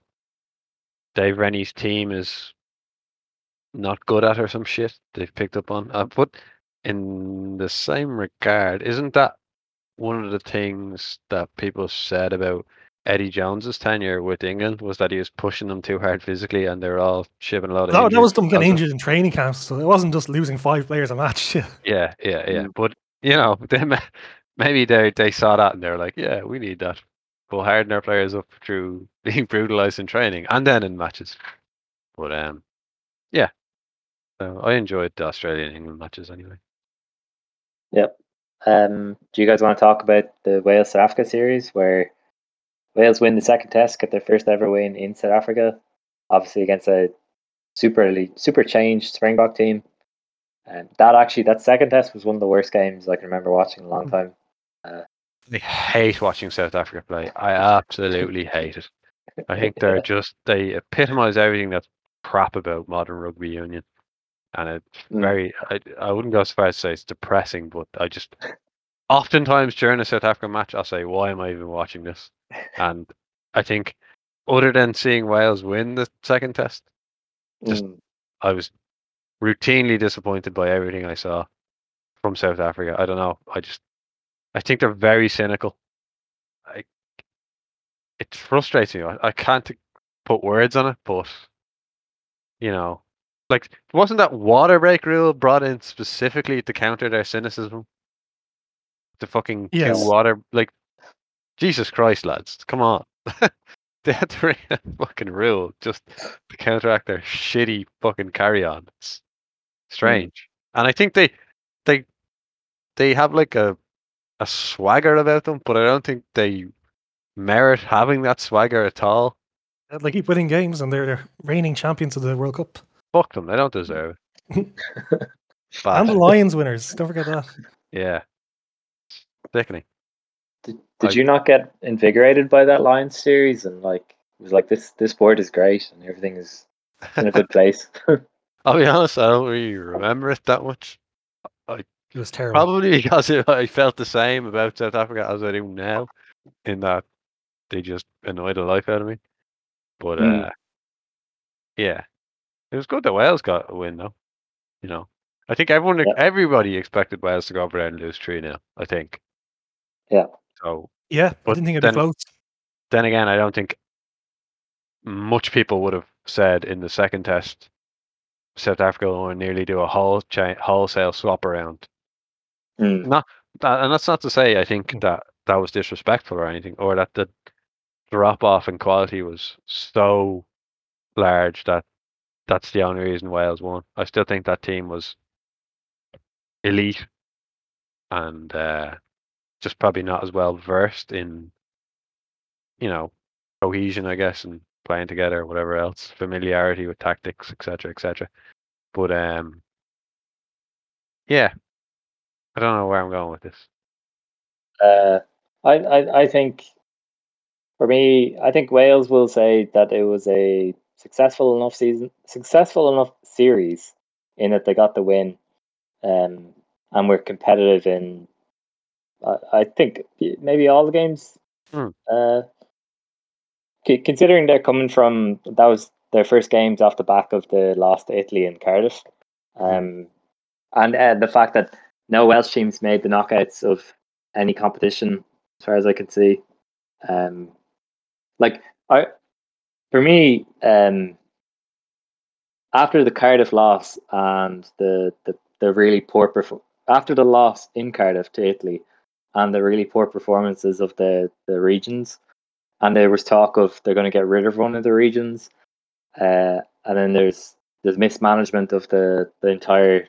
Dave Rennie's team is not good at or some shit they've picked up on. Uh, but in the same regard, isn't that one of the things that people said about Eddie Jones's tenure with England was that he was pushing them too hard physically and they're all shipping a lot of That, that was them getting injured in training camps, so it wasn't just losing five players a match. (laughs) Yeah, yeah, yeah. Mm. But you know, (laughs) they maybe they they saw that and they're like, yeah, we need that. Go harden our players up through (laughs) being brutalized in training and then in matches. But um, yeah. So I enjoyed the Australian England matches anyway. Yep. Um, do you guys want to talk about the Wales South Africa series where Wales win the second test, get their first ever win in South Africa, obviously against a super elite, super changed Springbok team. And that actually, that second test was one of the worst games I can remember watching in a long time. Uh, I hate watching South Africa play. I absolutely hate it. I think they're (laughs) just they epitomise everything that's crap about modern rugby union, and it's Mm. very. I, I wouldn't go so far as to say it's depressing, but I just oftentimes during a South African match I'll say, "Why am I even watching this?" And I think, other than seeing Wales win the second test, Just- Mm. I was routinely disappointed by everything I saw from South Africa. I don't know. I just I think they're very cynical. I it frustrates me. I, I can't put words on it, but you know, like wasn't that water break rule brought in specifically to counter their cynicism? The fucking two Yes. water like Jesus Christ, lads, come on. (laughs) they had to bring a fucking rule just to counteract their shitty fucking carry on. It's hmm. strange. And I think they they they have like a a swagger about them, but I don't think they merit having that swagger at all. They keep winning games and they're, they're reigning champions of the World Cup. Fuck them, they don't deserve it. (laughs) And the Lions winners. Don't forget that. yeah. Sickening. Did, did I- you not get invigorated by that Lions series and like it was like this this board is great and everything is in a good (laughs) place? (laughs) I'll be honest, I don't really remember it that much. It was terrible. Probably (laughs) because it, I felt the same about South Africa as I do now, in that they just annoyed the life out of me. But Mm. uh, yeah, it was good that Wales got a win, though. You know, I think everyone, Yeah. everybody expected Wales to go over there and lose three now. I think. Yeah. So yeah, I didn't think it'd then- be close. then again, I don't think much people would have said in the second test South Africa will nearly do a whole cha- wholesale swap around Mm. that, and that's not to say I think Mm. that that was disrespectful or anything, or that the drop off in quality was so large that that's the only reason Wales won. I still think that team was elite and uh, just probably not as well versed in, you know, cohesion, I guess, and playing together, or whatever else, familiarity with tactics, etc., etc. But um, yeah, I don't know where I'm going with this. Uh, I, I I think for me, I think Wales will say that it was a successful enough season, successful enough series in that they got the win, um, and were competitive in. I I think maybe all the games. Hmm. Uh, c- considering they're coming from that was their first games off the back of the loss to Italy and Cardiff, um, and uh, the fact that no Welsh teams made the knockouts of any competition, as far as I can see. Um, like I, for me, um, after the Cardiff loss and the the, the really poor perf- after the loss in Cardiff to Italy and the really poor performances of the the regions, and there was talk of they're going to get rid of one of the regions, uh, and then there's there's mismanagement of the the entire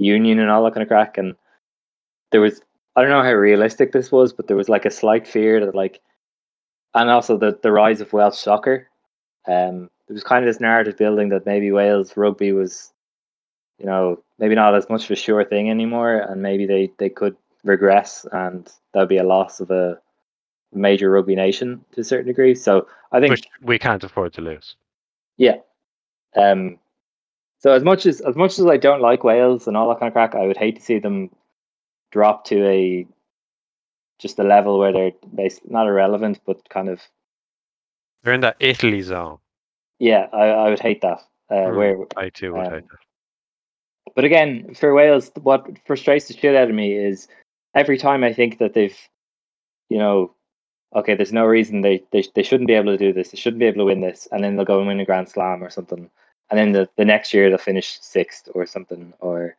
union and all that kind of crack, and there was I don't know how realistic this was, but there was like a slight fear that like, and also the the rise of Welsh soccer. Um, there was kind of this narrative building that maybe Wales rugby was, you know, maybe not as much of a sure thing anymore, and maybe they they could regress, and that'd be a loss of a major rugby nation to a certain degree. So I think Which we can't afford to lose. yeah. Um. So as much as as much as I don't like Wales and all that kind of crack, I would hate to see them drop to a just a level where they're basically not irrelevant, but kind of They're in that Italy zone. yeah. I, I would hate that. Uh, Mm, Where, I too would um, hate that. but again, for Wales, what frustrates the shit out of me is every time I think that they've, you know, okay, there's no reason they they they shouldn't be able to do this. They shouldn't be able to win this, and then they'll go and win a Grand Slam or something, and then the, the next year they'll finish sixth or something, or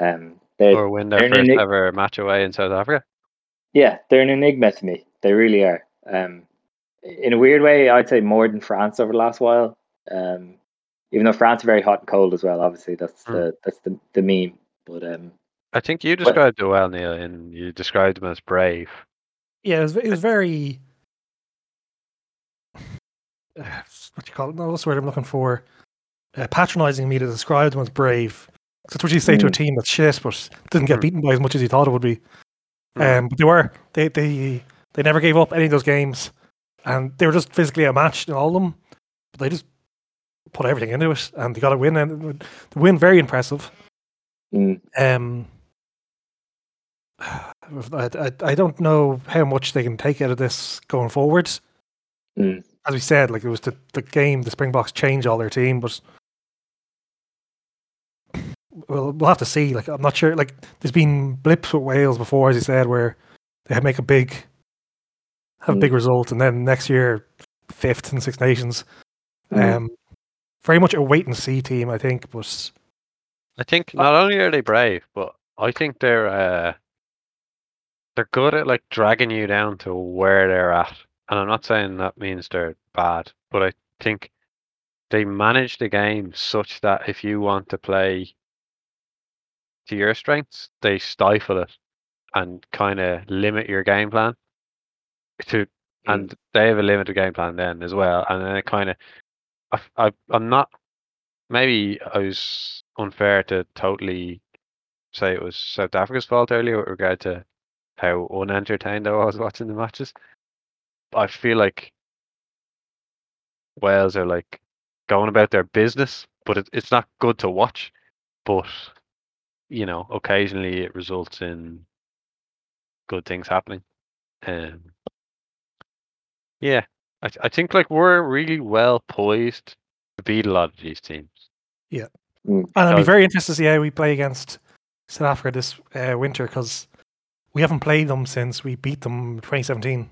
um, they Or win their first the- ever match away in South Africa. Yeah, they're an enigma to me. They really are. Um, in a weird way, I'd say more than France over the last while. Um, even though France are very hot and cold as well. Obviously, that's Hmm. the that's the the meme. But um, I think you described it well, Neil, and you described them as brave. Yeah, it was, it was very. (laughs) (laughs) What you call it? No, what's the word I'm looking for? Uh, patronizing me to describe them as brave. That's what you say to a Mm. team that's shit, but didn't get Mm. beaten by as much as you thought it would be. Mm. Um, but they were they they they never gave up any of those games, and they were just physically outmatched in all of them. But they just put everything into it, and they got a win, and the win very impressive. Mm. Um, (sighs) I, I, I don't know how much they can take out of this going forward. Mm. As we said, like it was the, the game, the Springboks changed all their team, but well, we'll have to see. Like I'm not sure. Like there's been blips with Wales before, as you said, where they make a big have a big result, and then next year fifth in Six Nations. Mm. Um, very much a wait and see team, I think. But I think not only are they brave, but I think they're uh, they're good at like dragging you down to where they're at. And I'm not saying that means they're bad, but I think they manage the game such that if you want to play to your strengths, they stifle it and kind of limit your game plan. To mm. and they have a limited game plan then as well, and then it kind of I, I I'm not maybe I was unfair to totally say it was South Africa's fault earlier with regard to how unentertained I was (laughs) watching the matches. I feel like Wales are like going about their business, but it, it's not good to watch. But you know, occasionally it results in good things happening. Um, yeah, I I think like we're really well poised to beat a lot of these teams. Yeah, and I'd be very interested to see how we play against South Africa this uh, winter because we haven't played them since we beat them in 2017.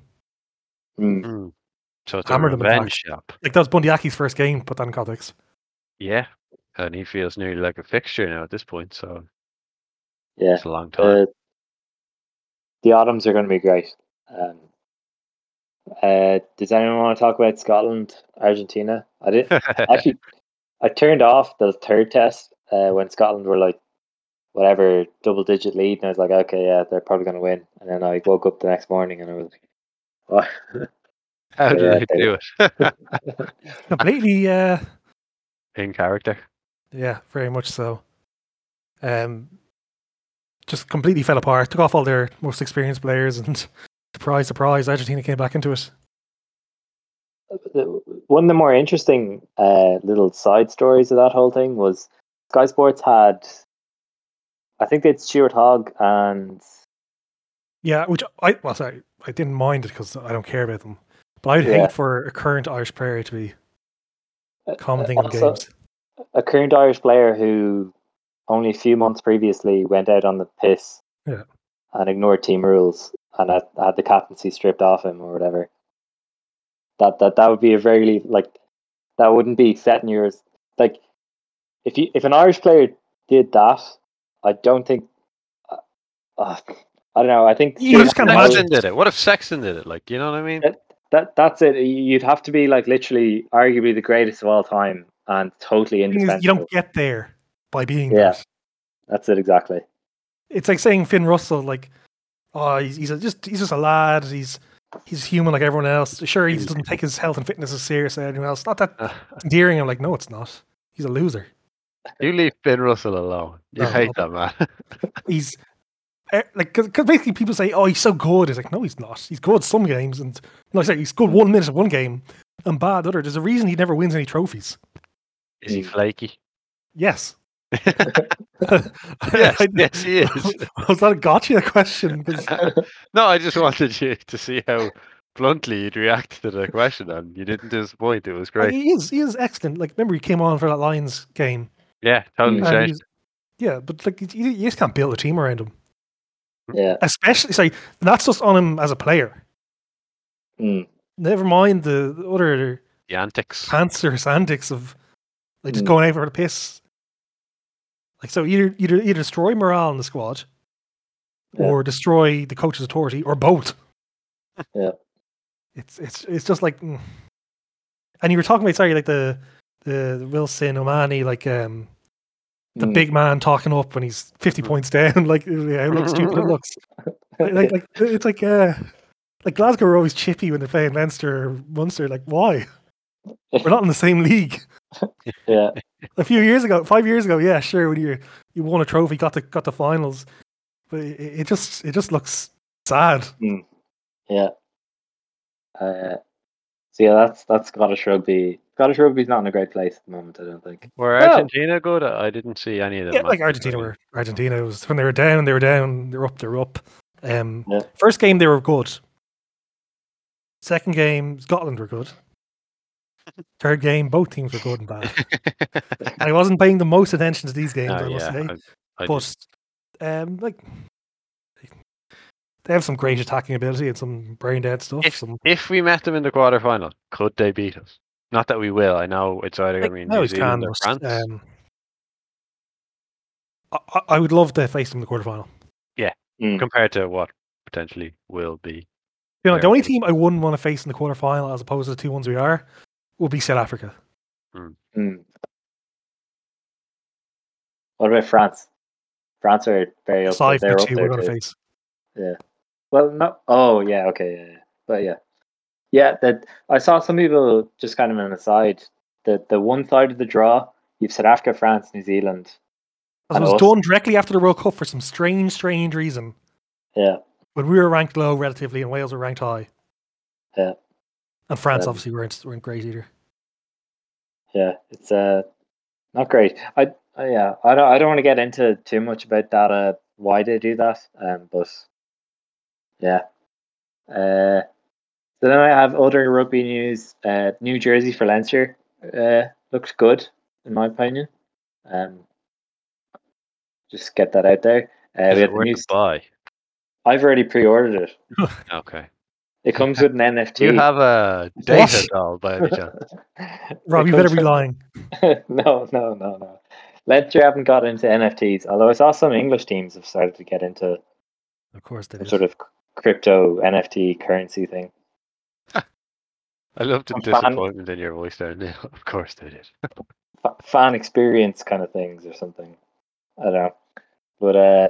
Mm. So it's a Hammered them, revenge shop. Like that was Bundee Aki's first game, put that in context. Yeah, and he feels nearly like a fixture now at this point. So Yeah. it's a long time. Uh, the autumns are going to be great. Um, uh, does anyone want to talk about Scotland, Argentina? I did (laughs) actually. I turned off the third test uh, when Scotland were like whatever double digit lead, and I was like, okay, yeah, they're probably going to win. And then I woke up the next morning and I was like, what? (laughs) How did yeah, they they- do it? (laughs) Completely, uh, In character. yeah, very much so. Um, just completely fell apart. Took off all their most experienced players, and (laughs) surprise, surprise, Argentina came back into it. one of the more interesting uh, little side stories of that whole thing was Sky Sports had, I think it's Stuart Hogg and Yeah, which I well, sorry, I didn't mind it because I don't care about them. But I'd Yeah. hate for a current Irish player to be uh, commenting on games. a current Irish player who only a few months previously went out on the piss Yeah. and ignored team rules and had, had the captaincy stripped off him or whatever. That that that would be a very like that wouldn't be set in yours like if you if an Irish player did that, I don't think. Uh, uh, I don't know. I think You just if can't imagine. did it? What if Sexton did it? Like, you know what I mean? that that's it. You'd have to be like literally, arguably the greatest of all time, and totally thing indispensable. you don't get there by being Yeah. that. That's it exactly. It's like saying Finn Russell, like, oh, he's, he's a, just he's just a lad. He's he's human like everyone else. Sure, he doesn't take his health and fitness as serious as anyone else. Not that (laughs) endearing. I'm like, no, it's not. He's a loser. you leave Finn Russell alone. You No. hate that man. He's like because basically people say, oh, he's so good. It's like, no, he's not. He's good some games, and no, sorry, he's good one minute of one game and bad other. There's a reason he never wins any trophies. Is he Mm. flaky? Yes. (laughs) yes, I- yes, he is. (laughs) Was that a gotcha question? (laughs) no, I just wanted you to see how bluntly you'd react to the question, and you didn't disappoint. It was like, great. he is he is excellent. Like remember he came on for that Lions game. Yeah, totally and changed. yeah, but like you, you just can't build a team around him. Yeah. Especially sorry, that's just on him as a player. Mm. Never mind the, the other The antics. cancerous antics of like just Mm. going out for the piss. Like so either either either destroy morale in the squad Yeah. or destroy the coach's authority or both. Yeah. It's it's it's just like mm. and you were talking about sorry, like the the, the Wilson Omani, like um the Mm. big man talking up when he's 50 Mm. points down, (laughs) like yeah, it looks stupid it looks. (laughs) Like, like, like it's like uh like Glasgow are always chippy when they're playing Leinster or Munster. Like, why? We're not in the same league. (laughs) yeah. A few years ago, five years ago, yeah, sure, when you you won a trophy, got the got the finals, but it, it just it just looks sad. Yeah. Uh, so yeah, that's that's Scottish rugby. Scottish rugby's not in a great place at the moment. I don't think. Were Well- Argentina good? I didn't see any of them. Yeah, like Argentina were Argentina was when they were down, they were down, they were up, they were up. Um, Yeah. First game they were good. Second game Scotland were good. (laughs) Third game both teams were good and bad. (laughs) And I wasn't paying the most attention to these games, I must yeah, say. I- I but um, like they have some great attacking ability and some brain dead stuff. If- some If we met them in the quarterfinal, could they beat us? Not that we will. I know it's either like, going to be New always Zealand can, or France. um, I, I- I would love to face them in the quarterfinal. Mm. compared to what potentially will be. You know, the only team I wouldn't want to face in the quarterfinal, as opposed to the two ones we are, would be South Africa. Mm. What about France? France are very up, Aside they're from the up two there we're going to too. face. Well, no. Oh, yeah. Okay. Yeah, yeah. But yeah, yeah. That I saw some people just kind of an aside. The the one side of the draw, you've said Africa, France, New Zealand. It was us. done directly after the World Cup for some strange, strange reason. Yeah. When we were ranked low relatively and Wales were ranked high. Yeah. And France Um, obviously weren't, weren't great either. Yeah, it's uh not great. I uh, yeah, I don't I don't want to get into too much about that uh why they do that. Um but yeah. Uh so then I have other rugby news. Uh New Jersey for Leinster uh looks good in my opinion. Um just get that out there. Uh, we it had the new, buy? I've already pre-ordered it. (laughs) Okay. It comes with an (laughs) NFT. Do you have a (laughs) data doll by any chance? Rob, you better comes be with- lying. no, no, no, no. Leinster haven't got into NFTs, although I saw some English teams have started to get into Of course they some did. sort of crypto NFT currency thing. I love the I'm fan- disappointment in your voice there, Neil. (laughs) Of course they did. (laughs) Fan experience kind of things or something. I don't know. But uh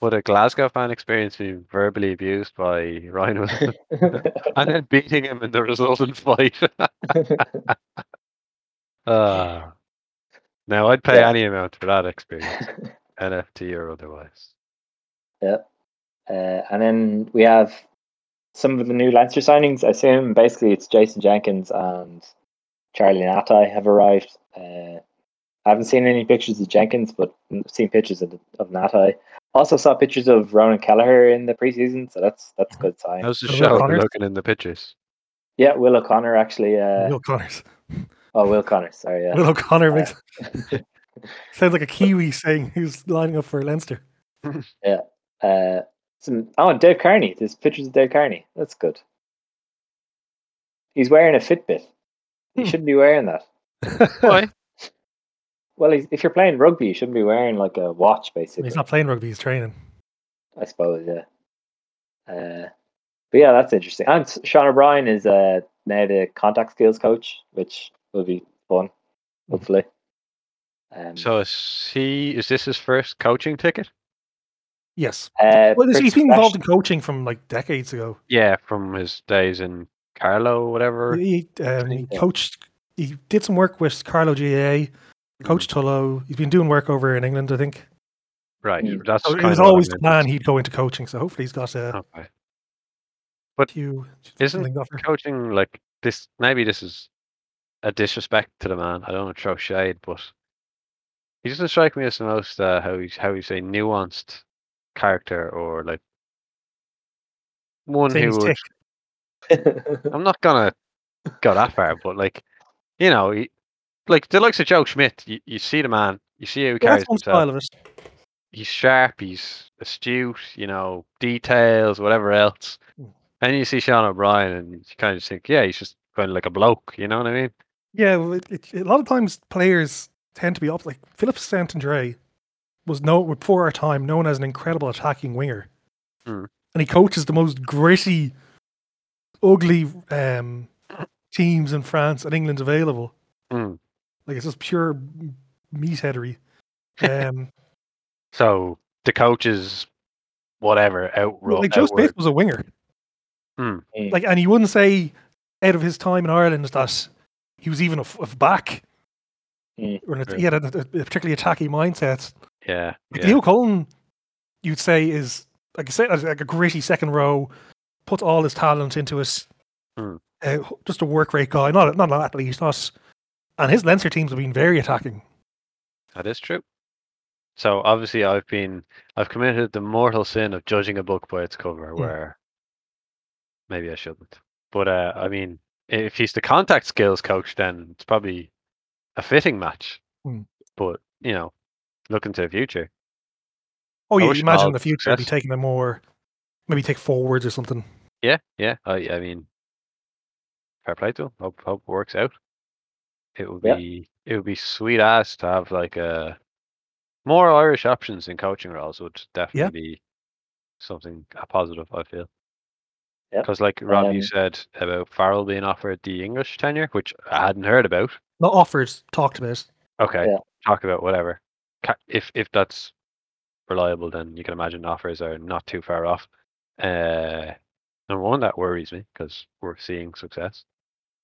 Would a Glasgow fan experience being verbally abused by Ryan (laughs) and then beating him in the resultant fight? Ah. now, I'd pay Yeah. any amount for that experience, NFT or otherwise. Yep. Uh, and then we have some of the new Leinster signings. I assume basically it's Jason Jenkins and Charlie Ngatai have arrived. Uh, I haven't seen any pictures of Jenkins, but I've seen pictures of, of Ngatai. Also saw pictures of Ronan Kelleher in the preseason, so that's that's a good sign. How's the Will show looking in the pictures? Yeah, Will O'Connor actually. Uh, Will Connors. oh, Will Connor. Sorry, yeah. (laughs) Will O'Connor Uh, makes (laughs) sounds like a Kiwi saying who's lining up for Leinster. (laughs) Yeah, uh, some oh, Dave Kearney. There's pictures of Dave Kearney. That's good. He's wearing a Fitbit. He Hmm. shouldn't be wearing that. (laughs) Why? Well, he's, if you're playing rugby, you shouldn't be wearing like a watch, basically. He's not playing rugby, he's training. I suppose, yeah. Uh, but yeah, that's interesting. And Sean O'Brien is uh, now the contact skills coach, which will be fun, hopefully. Um, So is he? Is this his first coaching ticket? Yes. uh, Well, he's been profession- involved in coaching from like decades ago. Yeah, from his days in Carlow, whatever. He, um, he coached, he did some work with Carlow GA, Coach Tullow. He's been doing work over in England, I think. Right. Mm. That's So it was of what I always the plan he'd go into coaching. So hopefully he's got a Okay. few. Isn't something offer. coaching like this? Maybe this is a disrespect to the man. I don't want to throw shade, but he doesn't strike me as the most uh, how you how you say nuanced character or like one Saying who would. (laughs) I'm not gonna go that far, but like you know, he, like the likes of Joe Schmidt, you, you see the man, you see how he carries himself. style of it. He's sharp, he's astute, you know, details, whatever else. Mm. And you see Sean O'Brien, and you kind of think, yeah, he's just kind of like a bloke. You know what I mean? Yeah, well, it, it, a lot of times players tend to be up. Like Philip St. Andre was no before our time known as an incredible attacking winger, Mm. and he coaches the most gritty, ugly um, teams in France and England's available. Mm. Like it's just pure meatheadery. (laughs) Um, So the coaches, whatever, out well, like Joe Schmidt was a winger. Mm. Like, and he wouldn't say out of his time in Ireland that he was even a back. Mm. Or an, he had a, a particularly attacking mindset. Yeah, yeah. Leo Cullen, you'd say is like I said, like a gritty second row, puts all his talent into it. Hmm. Uh, just a work rate guy, not not an athlete, not. And his Leinster teams have been very attacking. That is true. So obviously, I've been I've committed the mortal sin of judging a book by its cover, Hmm. where maybe I shouldn't. But uh, I mean, if he's the contact skills coach, then it's probably a fitting match. Hmm. But you know, looking to the future, Oh yeah, you imagine in the future he'd be taking them more, maybe take forwards or something. yeah, yeah. I I mean, fair play to him. Hope hope it works out. It would Yeah. be it would be sweet ass to have like a more Irish options in coaching roles would definitely be something a positive. I feel. Because, like Rob, you Um, said about Farrell being offered the English tenure, which I hadn't heard about. Not offered, talked about. Okay, Yeah. talk about whatever. Ca- If if that's reliable, then you can imagine offers are not too far off. Uh, number one, that worries me because we're seeing success.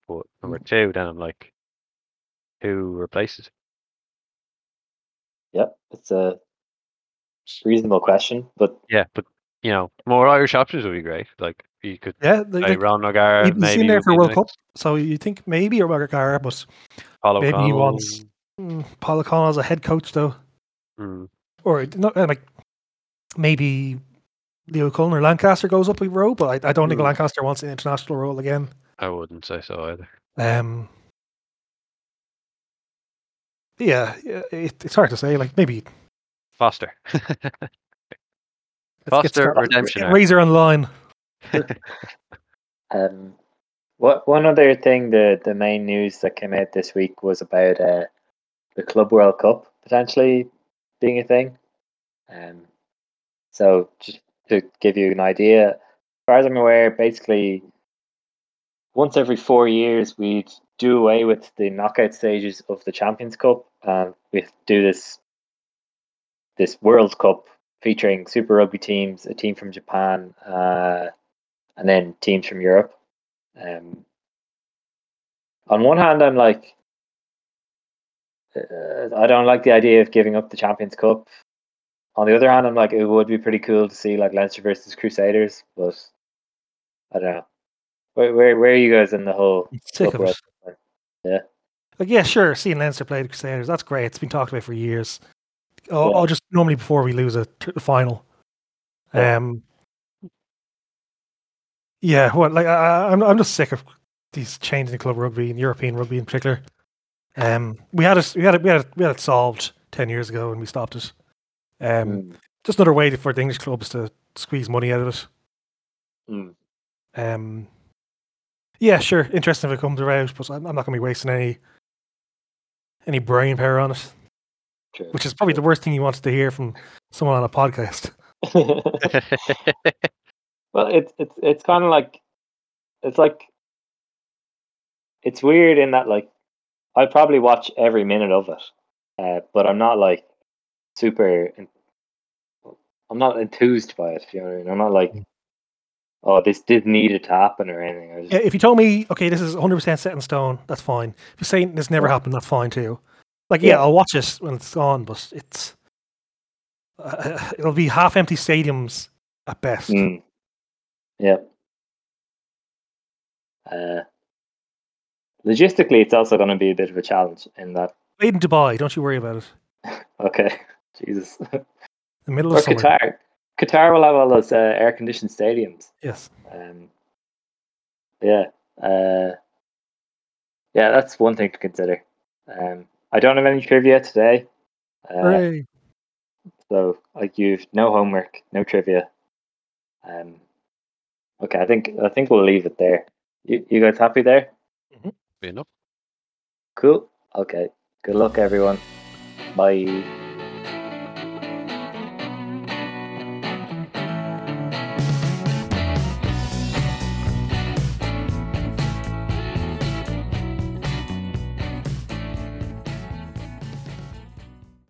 But number two, then I'm like, who replaces? Yeah, it's a reasonable question, but Yeah, but you know, more Irish options would be great. Like you could Yeah, they, say they, Ron O'Gara, he- he's maybe in there for World Cup, so you think maybe O'Gara, but Paul maybe he wants mm, Paul O'Connell as a head coach though, Mm, or not like maybe Leo Cullen or Lancaster goes up a row, but I, I don't think Hmm. Lancaster wants an international role again. I wouldn't say so either. Um, yeah, yeah, it, it's hard to say. Like maybe Foster. (laughs) let's Foster redemption arc. Razor on the line. (laughs) Um, what one other thing the the main news that came out this week was about uh, the Club World Cup potentially being a thing. Um, so just to give you an idea, as far as I'm aware, basically once every four years we'd do away with the knockout stages of the Champions Cup and we do this this World Cup featuring Super Rugby teams, a team from Japan, uh, and then teams from Europe. Um, on one hand, I'm like, uh, I don't like the idea of giving up the Champions Cup. On the other hand, I'm like, it would be pretty cool to see like Leinster versus Crusaders, but I don't know. Where where, where are you guys in the whole? Sick of it. Yeah. Like yeah, sure. Seeing Leinster play the Crusaders, that's great. It's been talked about for years. Oh, Yeah. oh just normally before we lose a t- the final. Yeah. Um. Yeah, what like I, I- I'm I'm just sick of these changes in club rugby and European rugby in particular. Um, we had it we had it we had it, we had it solved ten years ago and we stopped it. Um, Mm, just another way for the English clubs to squeeze money out of it. mm, Um, yeah, sure, interesting if it comes around, but I'm, I'm not going to be wasting any any brain power on it, true. which is probably the worst thing you wanted to hear from someone on a podcast. (laughs) (laughs) well, it's it's it's kind of like it's like it's weird in that like I probably watch every minute of it, uh, but I'm not like super. I'm not enthused by it. You know what I mean? I'm not like, oh, this did need it to happen or anything. Just, if you told me, okay, this is 100 percent set in stone, that's fine. If you're saying this never happened, that's fine too. Like, yeah, Yeah. I'll watch it when it's on, but it's uh, (sighs) it'll be half empty stadiums at best. Mm. Yeah. Uh, logistically, it's also going to be a bit of a challenge in that. Made in Dubai, don't you worry about it. (laughs) Okay, Jesus. The middle or of summer. Qatar. Qatar will have all those uh, air-conditioned stadiums. Yes. Um, yeah, uh, yeah, that's one thing to consider. Um, I don't have any trivia today, uh, Hooray. so like you've no homework, no trivia. Um, okay, I think I think we'll leave it there. You you guys happy there? Be enough. Cool. Okay. Good luck, everyone. Bye.